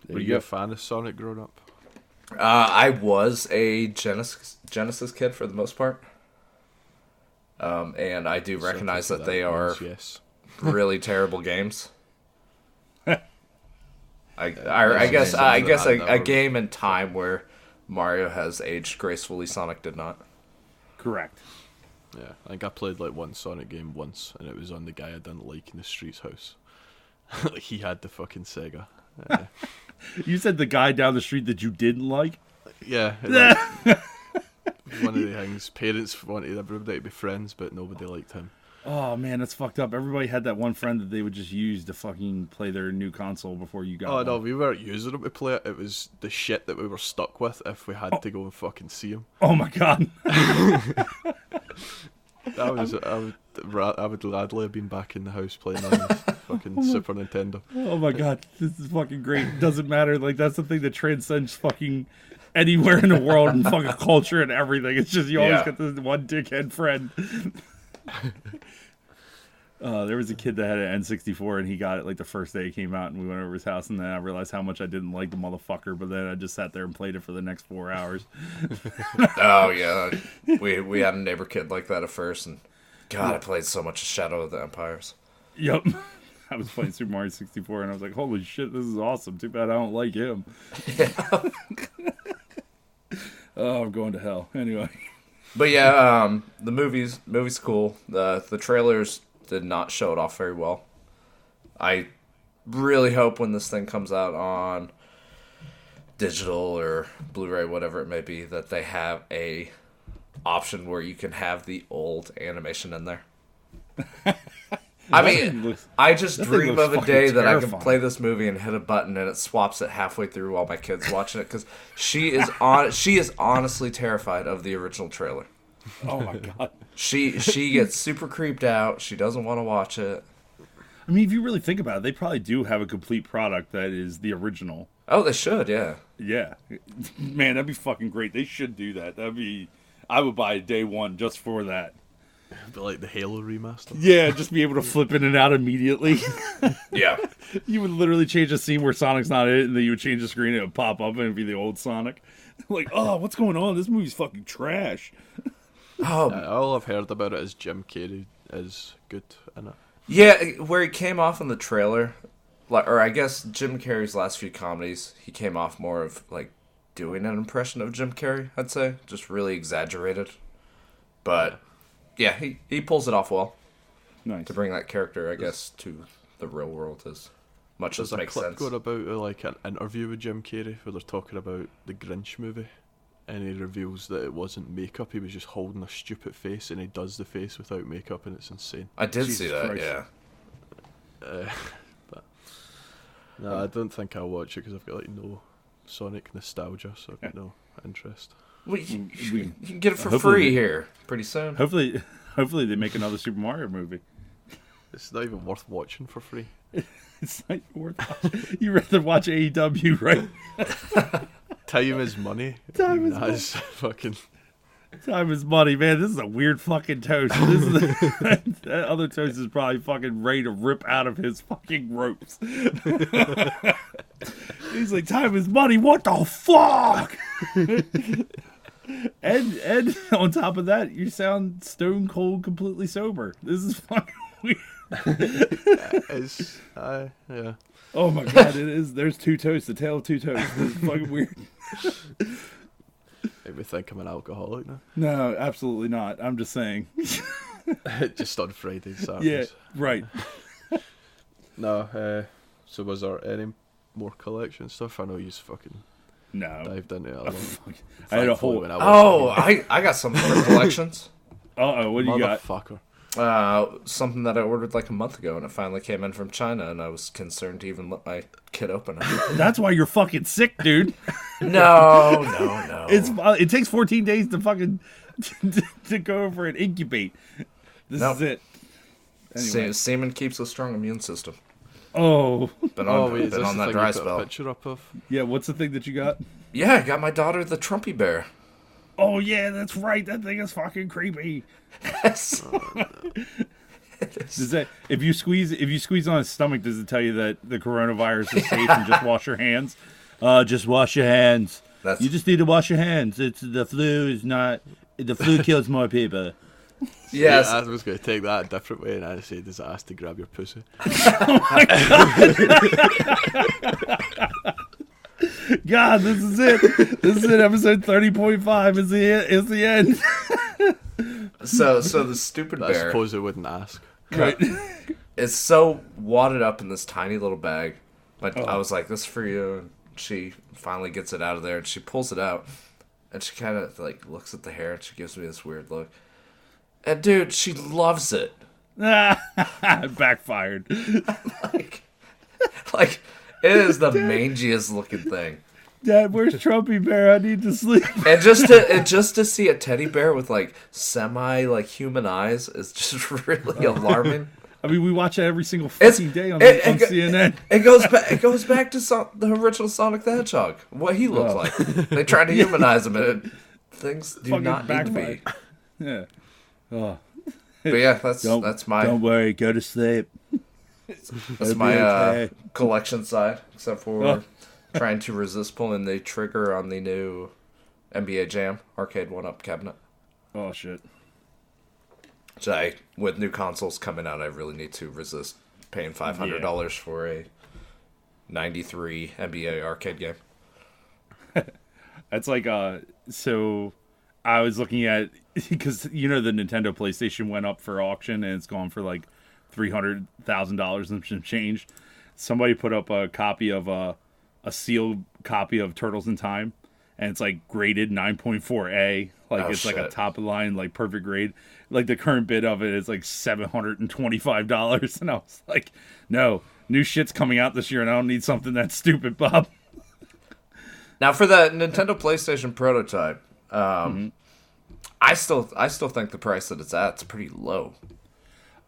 Were you you go. a fan of Sonic growing up? Uh, I was a Genesis Genesis kid for the most part, um, and I do recognize Something that to they are Yes. really terrible games. I, I, I guess I guess that I a, a never- game in time where Mario has aged gracefully, Sonic did not. Correct. Yeah, I think I played like one Sonic game once, and it was on the guy I didn't like in the street's house. like he had the fucking Sega. Uh, You said the guy down the street that you didn't like. yeah, like, one of the things. Parents wanted everybody to be friends, but nobody liked him. Oh man, that's fucked up. Everybody had that one friend that they would just use to fucking play their new console before you got. Oh no, we weren't using him to play it. It was the shit that we were stuck with if we had oh. to go and fucking see him. Oh my god. I was, I would, I would gladly have been back in the house playing on fucking Super Nintendo. Oh my god, this is fucking great. It doesn't matter. Like that's the thing that transcends fucking anywhere in the world and fucking culture and everything. It's just you always Yeah. get this one dickhead friend. Uh, there was a kid that had an N64 and he got it like the first day it came out and we went over his house and then I realized how much I didn't like the motherfucker but then I just sat there and played it for the next four hours. Oh yeah, we we had a neighbor kid like that at first, and God, I played so much Shadow of the Empires. Yep. I was playing Super Mario 64 and I was like, holy shit, this is awesome. Too bad I don't like him. oh, I'm going to hell. Anyway. But yeah, um, the movies movie's cool. The the trailers did not show it off very well. I really hope when this thing comes out on digital or Blu-ray, whatever it may be, that they have a option where you can have the old animation in there. I mean, looks- I just dream of a day that I can play this movie and hit a button and it swaps it halfway through while my kid's watching it because she is on. She is honestly terrified of the original trailer. Oh my god. She she gets super creeped out. She doesn't want to watch it. I mean, if you really think about it, they probably do have a complete product that is the original. Oh, they should, yeah. Yeah. Man, that'd be fucking great. They should do that. That'd be. I would buy day one just for that. But like the Halo remaster. Yeah, just be able to flip in and out immediately. Yeah. you would literally change a scene where Sonic's not in it, and then you would change the screen and it would pop up and it'd be the old Sonic. like, oh, what's going on? This movie's fucking trash. Oh, Uh, all I've heard about it is Jim Carrey is good in it. yeah. Where he came off in the trailer, like, or I guess Jim Carrey's last few comedies, he came off more of like doing an impression of Jim Carrey. I'd say just really exaggerated, but yeah, he he pulls it off well Nice. to bring that character, I guess, to the real world as much There's as a makes clip sense. going about uh, like an interview with Jim Carrey where they're talking about the Grinch movie, and he reveals that it wasn't makeup. He was just holding a stupid face, and he does the face without makeup, and it's insane. I did Jesus see that, Christ. yeah. Uh, but no, I don't think I'll watch it because I've got like no Sonic nostalgia, so I've got no interest. Well, you, mm, We- you can get it for free they- here pretty soon. Hopefully, hopefully they make another Super Mario movie. It's not even worth watching for free. It's not worth watching. You rather watch AEW, right? Time is money. Time is That's fucking. Time is money, man. This is a weird fucking toast. This is that other toast is probably fucking ready to rip out of his fucking ropes. He's like, time is money. What the fuck? And and on top of that, you sound stone cold, completely sober. This is fucking weird. It's uh, yeah. Oh my god, it is. There's two toasts. The tale of two toasts. This is fucking weird. Make me think I'm an alcoholic now. No, absolutely not. I'm just saying. Just on Fridays, Yeah, right. No. Uh, so was there any more collection stuff? I know you fucking No, I've done it. a lot. I had a whole. when I Oh, I, I got something for collections. Uh oh, what do you got? motherfucker. Uh, something that I ordered like a month ago, and it finally came in from China, and I was concerned to even let my kid open it. That's why you're fucking sick, dude. no, no, no. It's uh, it takes 14 days to fucking to go over and incubate. This Nope. is it. Anyway. Se- semen keeps a strong immune system. Oh, Been Oh on, wait, been on that dry you put a spell. picture up of? yeah. What's the thing that you got? Yeah, I got my daughter the Trumpy bear. Oh yeah, that's right. That thing is fucking creepy. Yes. Does that if you squeeze if you squeeze on his stomach, does it tell you that the coronavirus is safe and just wash your hands? Uh, just wash your hands. That's- You just need to wash your hands. It's the flu is not the flu kills more people. yes. Yeah, I was going to take that a different way, and I said, "Does it ask to grab your pussy?" Oh God, this is it. This is it. Episode thirty point five is the is the end. so, so the stupid I suppose it wouldn't ask. Right. is so wadded up in this tiny little bag. But Oh. I was like, "This is for you." And she finally gets it out of there, and she pulls it out, and she kind of like looks at the hair, and she gives me this weird look. And dude, she loves it. Backfired. Like, like it is the mangiest looking thing. Dad, where's Trumpy Bear? I need to sleep. And just to and just to see a teddy bear with like semi like human eyes is just really alarming. I mean, we watch it every single It's- fucking day on, it- on it CNN. It goes back. It goes back to so- the original Sonic the Hedgehog. What he looked Oh. like. They tried to humanize him, and it, things do Fucking not need to be. Yeah. Oh, But yeah, that's don't that's my don't worry. Go to sleep. that's my be uh, collection side. Except for Oh. trying to resist pulling the trigger on the new NBA Jam arcade one up cabinet. Oh shit. So I, with new consoles coming out, I really need to resist paying five hundred dollars for a '93 NBA arcade game. That's like uh. So, I was looking at because you know the Nintendo PlayStation went up for auction and it's gone for like three hundred thousand dollars and some change. Somebody put up a copy of a a sealed copy of Turtles in Time, and it's like graded nine point four A. Like Oh, it's like a top of line, like perfect grade. Like the current bid of it is like seven hundred and twenty five dollars, and I was like, no, new shit's coming out this year, and I don't need something that stupid, Bob. Now for the Nintendo PlayStation prototype, um, Mm-hmm. I still I still think the price that it's at is pretty low.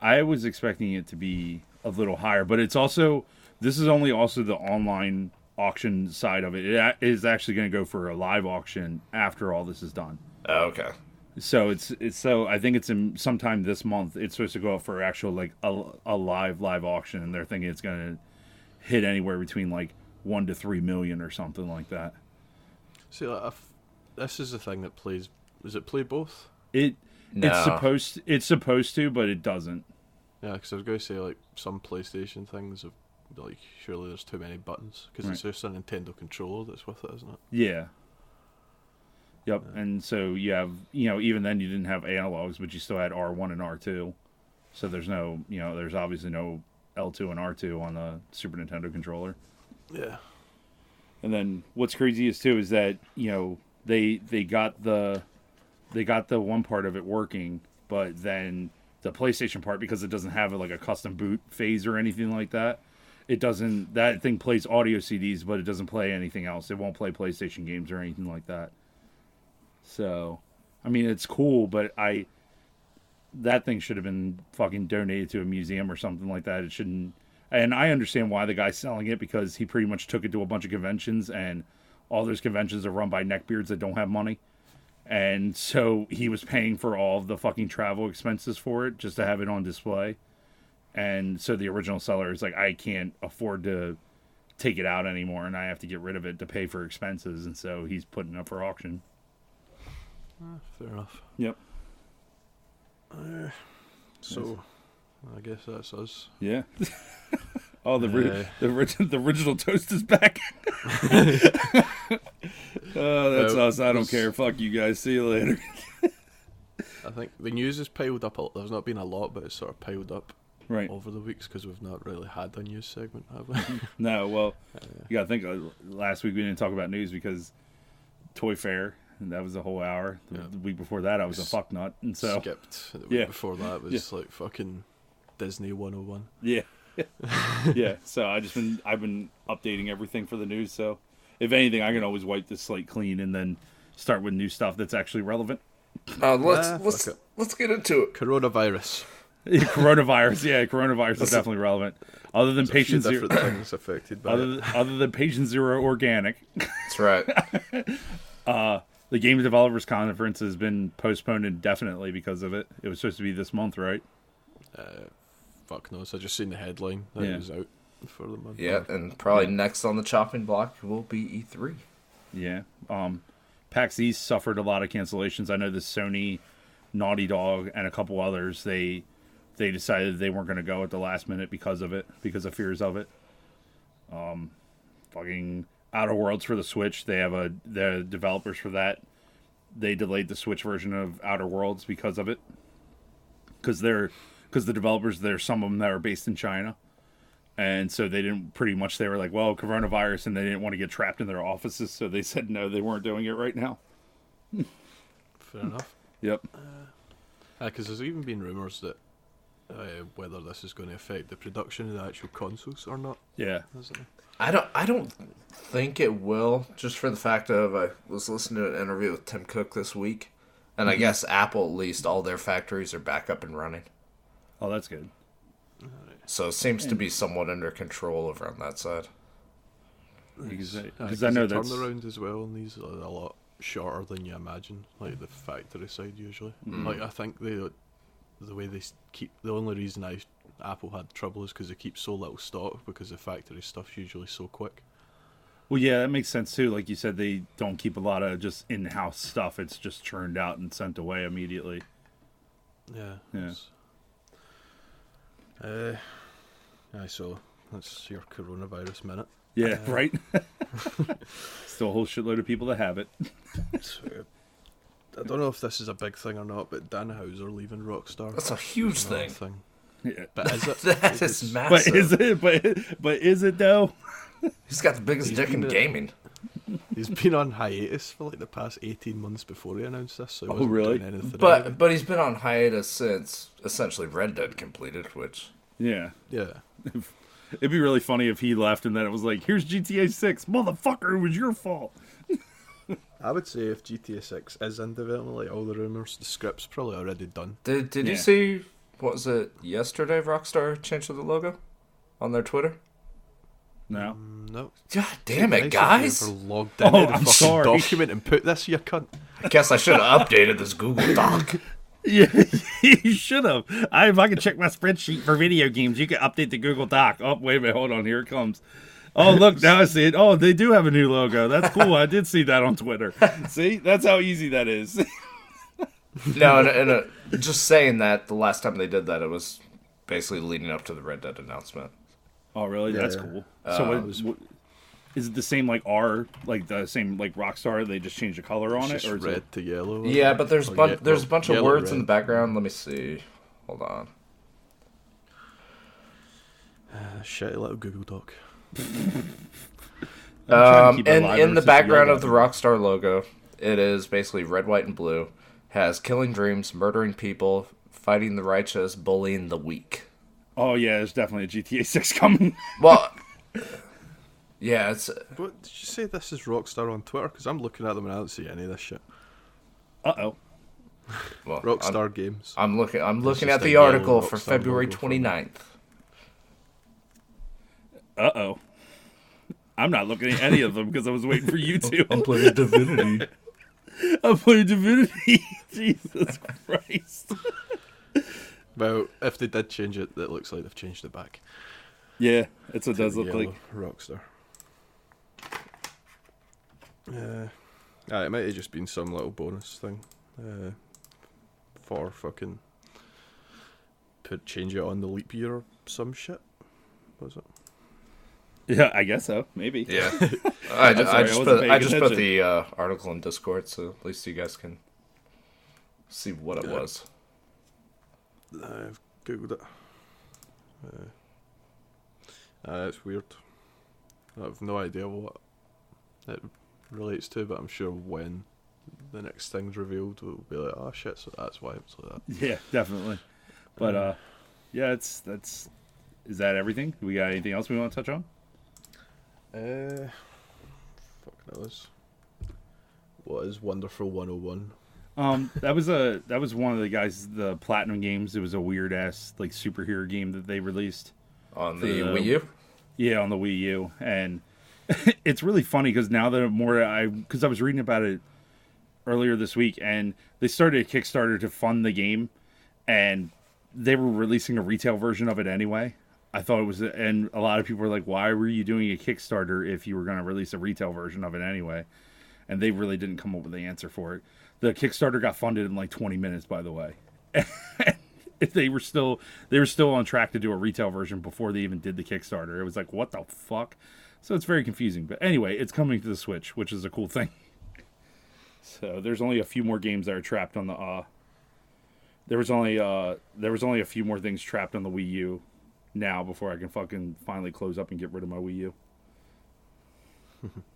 I was expecting it to be a little higher, but it's also this is only also the online auction side of it. It is actually going to go for a live auction after all this is done. Oh, okay. So it's it's so I think it's in sometime this month. It's supposed to go up for actual like a, a live live auction, and they're thinking it's going to hit anywhere between like one to three million or something like that. See, like, if, this is the thing that plays. Does it play both? It No. it's supposed it's supposed to, but it doesn't. Yeah, because I was going to say like some PlayStation things have like surely there's too many buttons because it's just a Nintendo controller that's with it, isn't it? Yeah. Yep. And so you have, you know, even then you didn't have analogs, but you still had R1 and R2. So there's no, you know, there's obviously no L2 and R2 on the Super Nintendo controller. Yeah. And then what's crazy is too is that, you know, they they got the they got the one part of it working, but then the PlayStation part because it doesn't have like a custom boot phase or anything like that. It doesn't that thing plays audio CDs, but it doesn't play anything else. It won't play PlayStation games or anything like that. So, I mean, it's cool, but I that thing should have been fucking donated to a museum or something like that. It shouldn't. And I understand why the guy's selling it because he pretty much took it to a bunch of conventions, and all those conventions are run by neckbeards that don't have money. And so he was paying for all of the fucking travel expenses for it just to have it on display. And so the original seller is like, I can't afford to take it out anymore, and I have to get rid of it to pay for expenses. And so he's putting it up for auction. Ah, fair enough. Yep. Eh, so, I guess that's us. Yeah. oh, the Uh, the, the original toast is back. oh, that's Uh, us. I don't care. Fuck you guys. See you later. I think the news has piled up. A, there's not been a lot, but it's sort of piled up. Right. over the weeks because we've not really had a news segment, have we? No, well, you got to think. Uh, last week we didn't talk about news because Toy Fair, and that was a whole hour. The, Yeah. the week before that, I was a fuck nut, and so Skipped. The week Yeah. Before that was like fucking Disney 101. yeah, yeah. So I just been I've been updating everything for the news. So if anything, I can always wipe the slate clean and then start with new stuff that's actually relevant. Uh, let's Ah, let's let's get into it. coronavirus, Coronavirus. yeah, coronavirus is definitely relevant. Other than There's patient zero, things affected by other it. than, other than patient zero organic, That's right. the game developers conference has been postponed indefinitely because of it. It was supposed to be this month, right? Fuck knows. I just seen the headline that Yeah. it was out for the month. yeah, and probably next on the chopping block will be E E3. Yeah. Um, PAX East suffered a lot of cancellations. I know the Sony, Naughty Dog, and a couple others. They they decided they weren't going to go at the last minute because of it, because of fears of it. Um, fucking Outer Worlds for the Switch. They have a the developers for that. They delayed the Switch version of Outer Worlds because of it. Because they're because the developers there, some of them that are based in China and so they didn't pretty much they were like well coronavirus and they didn't want to get trapped in their offices so they said no they weren't doing it right now Fair enough. yep uh, uh, Because there's even been rumours that uh, whether this is going to affect the production of the actual consoles or not. yeah I don't I don't think it will, just for the fact of I was listening to an interview with Tim Cook this week, and I mm-hmm. guess Apple at least all their factories are back up and running. Oh that's good So it seems to be somewhat under control over on that side. Uh, because I, I know the that's turnaround as well on these are a lot shorter than you imagine, like the factory side usually. Mm. Like I think the the way they keep the only reason I Apple had trouble is because they keep so little stock because the factory stuff's usually so quick. well yeah that makes sense too like you said they don't keep a lot of just in-house stuff it's just churned out and sent away immediately Yeah. Yeah. it's- Uh, I saw. that's your coronavirus minute. yeah right still a whole shitload of people that have it So, I don't know if this is a big thing or not, but Dan Houser leaving Rockstar. That's a huge Another thing. yeah. But is it? That It's- is but is it but but is it though He's got the biggest He's dick in been- gaming. He's been on hiatus for like the past 18 months before he announced this, so he Oh, wasn't really? doing anything But anyway. but he's been on hiatus since essentially Red Dead completed, which yeah yeah. It'd be really funny if he left and then it was like, "Here's GTA Six, motherfucker! It was your fault." I would say if GTA 6 is in development, like all the rumours, the script's probably already done. did did Yeah. you see what was it yesterday? Rockstar changed the logo on their Twitter. No, Mm, No. God damn it, guys! Logged into Oh, I'm sorry. document and put this, you cunt. I guess I should have updated this Google Doc. yeah, you should have. I, if I could check my spreadsheet for video games, you could update the Google Doc. Oh, wait a minute, hold on, here it comes. Oh, look, now I see it. Oh, they do have a new logo. That's cool. I did see that on Twitter. See, that's how easy that is. No, and, and uh, just saying that the last time they did that, it was basically leading up to the Red Dead announcement. Oh, really? Yeah, That's yeah. cool. so, what, what, is it the same like R, like the same like Rockstar? They just changed the color on It's it, or just is red it? to yellow. Yeah, but there's Or bun- ye- there's a well, bunch of yellow, words in the background. Let me see. Hold on. Uh, shitty little Google Doc. I'm trying to Um, keep it in alive in ever the background Yoga. of the Rockstar logo, it is basically red, white, and blue. Has killing dreams, murdering people, fighting the righteous, bullying the weak. Oh yeah, there's definitely a GTA Six coming. Well, yeah, it's What did you say? This is Rockstar on Twitter? Because I'm looking at them and I don't see any of this shit. Uh oh. well, Rockstar I'm, Games. I'm looking. I'm looking at the article for Rockstar February logo for 29th. Uh oh. I'm not looking at any of them because I was waiting for you to. I'm playing Divinity. I'm playing Divinity. Jesus Christ. Well, if they did change it, it looks like they've changed it back. Yeah, it's what it does look like. yellow Rockstar. Uh, ah, it might have just been some little bonus thing uh, for fucking put change it on the leap year or some shit. Was it? Yeah, I guess so. Maybe. Yeah, I, I'm sorry, I I just wasn't put I just put the uh, article in Discord, so at least you guys can see what it Yeah. was. I've googled it. Uh, it's weird. I have no idea what it relates to, but I'm sure when the next thing's revealed, we'll be like, oh shit, so that's why it's like that. Yeah, definitely. But uh, yeah, it's that's. Is that everything? We got anything else we want to touch on? Uh, fuck knows. What is Wonderful 101? Um, that was a that was one of the guys the platinum games. It was a weird ass like superhero game that they released. On the the- Wii U? Yeah, on the Wii U, and it's really funny because now that more I because I was reading about it earlier this week, and they started a Kickstarter to fund the game, and they were releasing a retail version of it anyway. I thought it was, and a lot of people were like, "Why were you doing a Kickstarter if you were going to release a retail version of it anyway?" And they really didn't come up with the answer for it. The Kickstarter got funded in like 20 minutes, by the way. they were still they were still on track to do a retail version before they even did the Kickstarter. It was like, what the fuck? So it's very confusing. But anyway, it's coming to the Switch, which is a cool thing. So there's only a few more games that are trapped on the uh there was only uh there was only a few more things trapped on the Wii U now before I can fucking finally close up and get rid of my Wii U.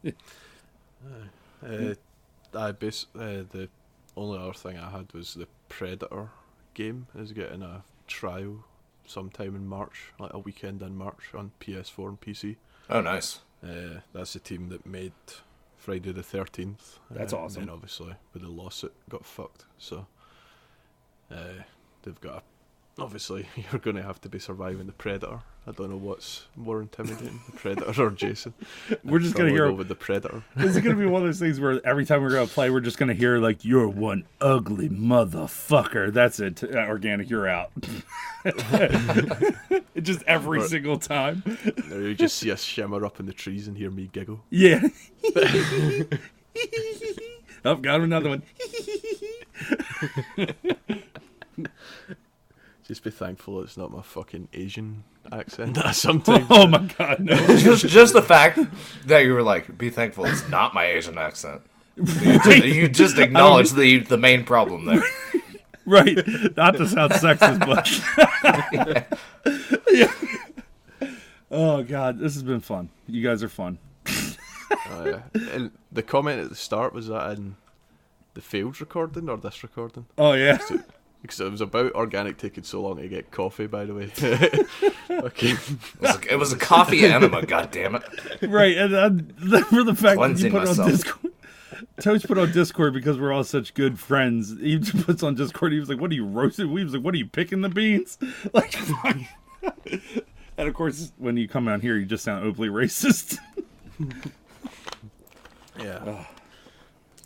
Uh, I bas- uh, the only other thing I had was the Predator game is getting a trial sometime in March, like a weekend in March on PS4 and PC. Oh, nice. Uh, that's the team that made Friday the Thirteenth. That's awesome. And then obviously with the lawsuit got fucked. So uh, they've got. A, obviously, you're going to have to be surviving the Predator. I don't know what's more intimidating, the Predator or Jason. We're just gonna hear go with the Predator. This is gonna be one of those things where every time we're gonna play, we're just gonna hear like "You're one ugly motherfucker." That's it. Uh, organic, you're out. just every Or- single time. You just see a shimmer up in the trees and hear me giggle. Yeah. I've got another one. Just be thankful it's not my fucking Asian accent that I sometimes. Oh my god, no. just, just the fact that you were like, be thankful it's not my Asian accent. You just, you just acknowledge the, the main problem there. right. Not to sound sexist, but yeah. Oh god, this has been fun. You guys are fun. Uh, and the comment at the start was that in the failed recording or this recording? Oh yeah. Because it was about organic taking so long to get coffee, by the way. okay. It was a, it was a coffee enema, goddammit. right, and uh, for the fact that you put it on. Discord. Toast put on Discord because we're all such good friends. He puts on Discord. He was like, "What are you roasting?" We was like, "What are you picking the beans?" Like, fuck. and of course, when you come out here, you just sound openly racist. Yeah.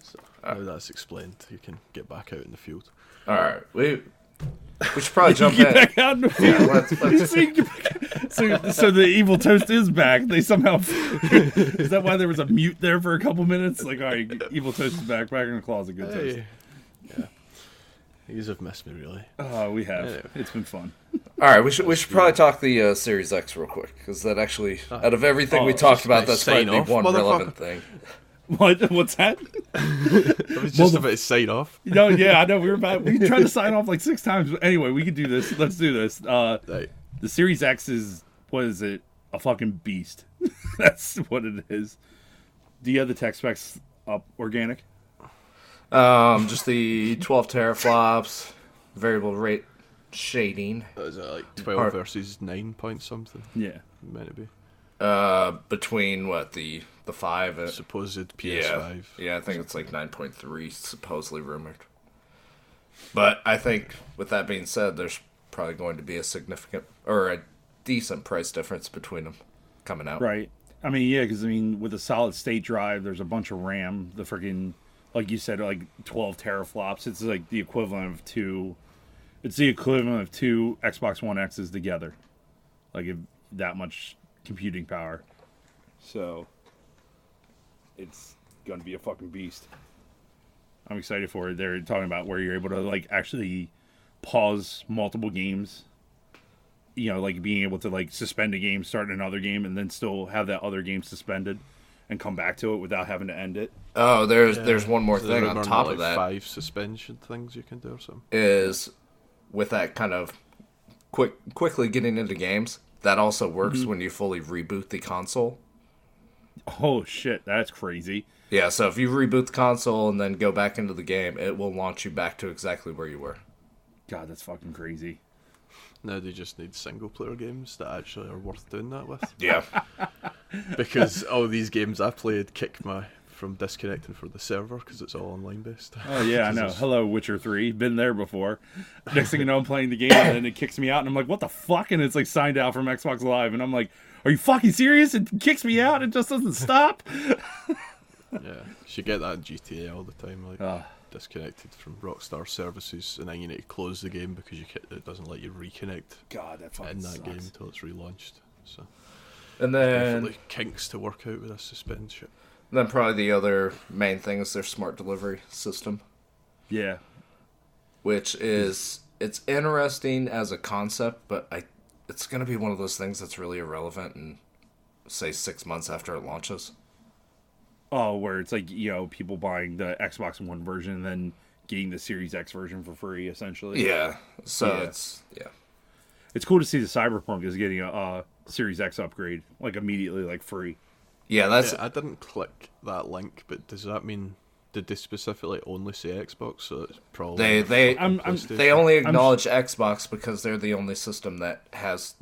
So, now that's explained, you can get back out in the field. All right, we we should probably jump Get in. back out in the Yeah, let's, let's, So, get back- so, so the evil toast is back. They somehow is that why there was a mute there for a couple minutes? Like, all right, evil toast is back, back in the closet. Good toast. Hey. Yeah. You have messed me, really. Oh, we have. Anyway. It's been fun. all right, we should we should probably talk the uh, Series X real quick because that actually, out of everything we Oh, talked about, nice that's probably off, the one relevant thing. What? What's that? I was just about to sign off. No, yeah, I know. We were about. We tried to sign off like six times. But anyway, we could do this. Let's do this. Uh, Right. the Series X is what is it? A fucking beast. That's what it is. Do you have the tech specs up organic? Um, just the 12 teraflops, variable rate shading Was it like 12 Or- versus 9 point something? Yeah. Meant to be. uh, between what the the five and Supposed yeah, PS5. yeah, I think it's like 9.3 supposedly rumored. But I think with that being said, there's probably going to be a significant or a decent price difference between them coming out. Right. I mean, yeah, because I mean, with a solid state drive, there's a bunch of RAM. The freaking, like you said, like 12 teraflops. It's like the equivalent of two. It's the equivalent of two Xbox One X's together. Like if that much computing power. So, it's gonna be a fucking beast. I'm excited for it. They're talking about where you're able to like actually pause multiple games you know, like being able to like suspend a game, start another game, and then still have that other game suspended and come back to it without having to end it. Oh, there's there's one more So thing on top like of that Five suspension things you can do or something. is with that kind of quick quickly getting into games, that also works Mm-hmm. when you fully reboot the console. Oh shit, that's crazy. Yeah, so if you reboot the console and then go back into the game, it will launch you back to exactly where you were. God, that's fucking crazy. Now they just need single player games that actually are worth doing that with. Yeah. because all these games I played kick my from disconnecting from the server because it's all online based. Oh yeah, I 'Cause know. it's- Hello, Witcher Three. Been there before. Next thing you know, I'm playing the game and then it kicks me out, and I'm like, "What the fuck?" And it's like signed out from Xbox Live, and I'm like, "Are you fucking serious?" It kicks me out. It just doesn't stop. Yeah, you get that in GTA all the time, like Ah. disconnected from Rockstar services, and then you need to close the game because you ca- it doesn't let you reconnect God, that fucking in that sucks. game until it's relaunched. So And then definitely kinks to work out with this suspend shit. then probably the other main thing is their smart delivery system, Yeah, which is it's interesting as a concept, but I it's going to be one of those things that's really irrelevant in say 6 months after it launches. Oh, where it's like you know people buying the Xbox One version and then getting the Series X version for free, essentially. Yeah. So Yeah. it's yeah. it's cool to see the Cyberpunk is getting a uh, Series X upgrade like immediately, like free. Yeah, that's Yeah, I didn't click that link, but does that mean did they specifically only say Xbox? So it's probably They they I'm- I'm- they only acknowledge Xbox because they're the only system that has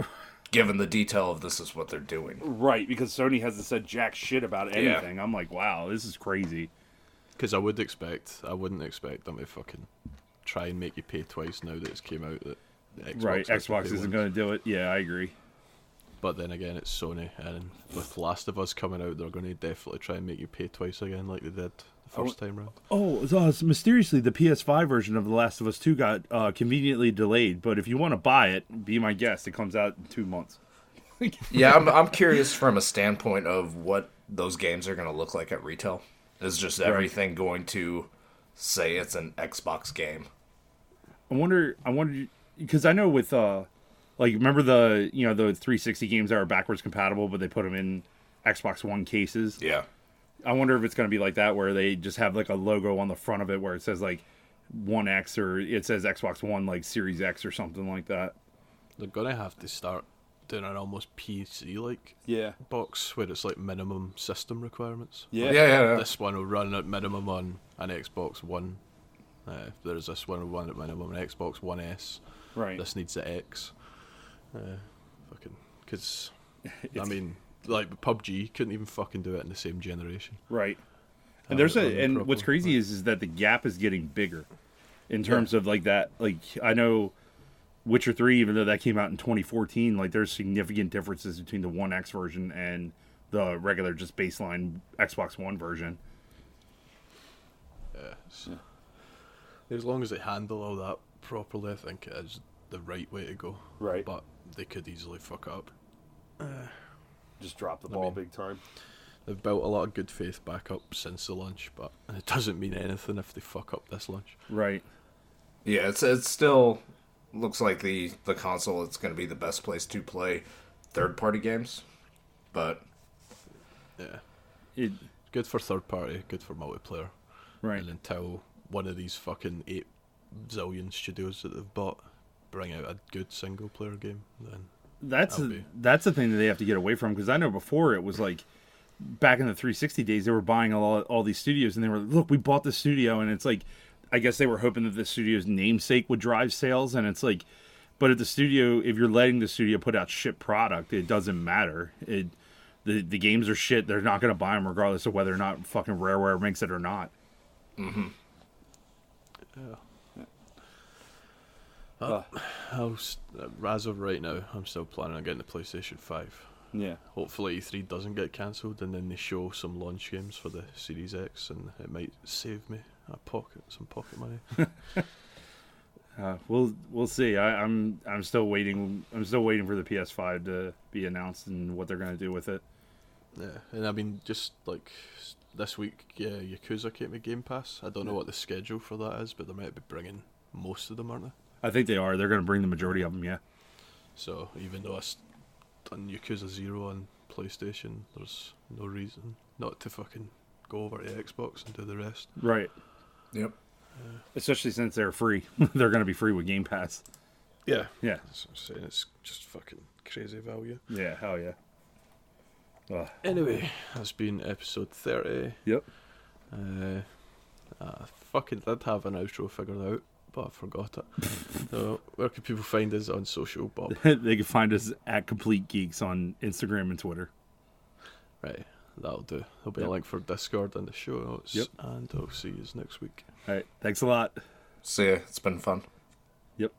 given the detail of this is what they're doing. Right, because Sony hasn't said jack shit about Yeah. anything. I'm like, wow, this is crazy. Because I would expect, I wouldn't expect them to fucking try and make you pay twice now that it's came out that Xbox right, Xbox isn't going to do it. Yeah, I agree. But then again, it's Sony, and with Last of Us coming out, they're going to definitely try and make you pay twice again, like they did the first time round. Oh, so, uh, mysteriously, the PS5 version of The Last of Us 2 got uh, conveniently delayed. But if you want to buy it, be my guest. It comes out in two months. Yeah, I'm I'm curious from a standpoint of what those games are going to look like at retail. Is just everything going to say it's an Xbox game? I wonder. I wonder because I know with uh, like remember the you know the 360 games that are backwards compatible, but they put them in Xbox One cases. Yeah. I wonder if it's going to be like that, where they just have like a logo on the front of it where it says like One X or it says Xbox One like Series X or something like that. They're going to have to start doing an almost PC like Yeah. box where it's like minimum system requirements. Yeah. Yeah, yeah, yeah. This one will run at minimum on an Xbox One. Uh, there's this one will run at minimum an Xbox One S. Right. This needs the X. Uh, fucking, because I mean, like PUBG couldn't even fucking do it in the same generation. Right. And Have there's a and what's properly, crazy is is that the gap is getting bigger in terms of like that like I know Witcher 3 even though that came out in 2014 like there's significant differences between the 1X version and the regular just baseline Xbox One version. Yeah, so- As long as they handle all that properly, I think it is the right way to go. Right. But they could easily fuck up. Uh, Just drop the I ball mean- big time. They've built a lot of good faith back up since the launch, but it doesn't mean anything if they fuck up this launch. Right. Yeah, it's it's still looks like the the console it's going to be the best place to play third party games. But Yeah. It Good for third party, good for multiplayer. right. And until one of these fucking eight zillion studios that they've bought bring out a good single player game, then That's a, that's the thing that they have to get away from because I know before it was like back in the 360 days they were buying all all these studios and they were look we bought the studio and it's like I guess they were hoping that the studio's namesake would drive sales and it's like but at the studio if you're letting the studio put out shit product it doesn't matter. It the the games are shit. They're not going to buy them regardless of whether or not fucking Rareware makes it or not. I'll, s- uh, as of right now, I'm still planning on getting the PlayStation 5. yeah Hopefully E3 doesn't get cancelled and then they show some launch games for the Series X and it might save me a pocket, some pocket money. uh, we'll we'll see I, I'm I'm still waiting I'm still waiting for the PS5 to be announced and what they're going to do with it yeah, and I mean, just like this week, yeah, Yakuza came with Game Pass. I don't know what the schedule for that is, but they might be bringing most of them, aren't they? I think they are. They're going to bring the majority of them. Yeah. So even though I've done Yakuza Zero on PlayStation, there's no reason not to fucking go over to Xbox and do the rest. Right. yep. Especially since they're free. they're going to be free with Game Pass. Yeah, Yeah. that's what I'm saying. It's just fucking crazy value. Yeah. Hell yeah. Ugh. Anyway, that's been episode 30. Yep. Uh, I fucking did have an outro figured out, but I forgot it. so, where can people find us on social, Bob? they can find us at Complete Geeks on Instagram and Twitter. Right, that'll do. There'll be Yep. a link for Discord in the show notes. Yep. And I'll see you next week. All right. Thanks a lot. See ya. It's been fun. Yep.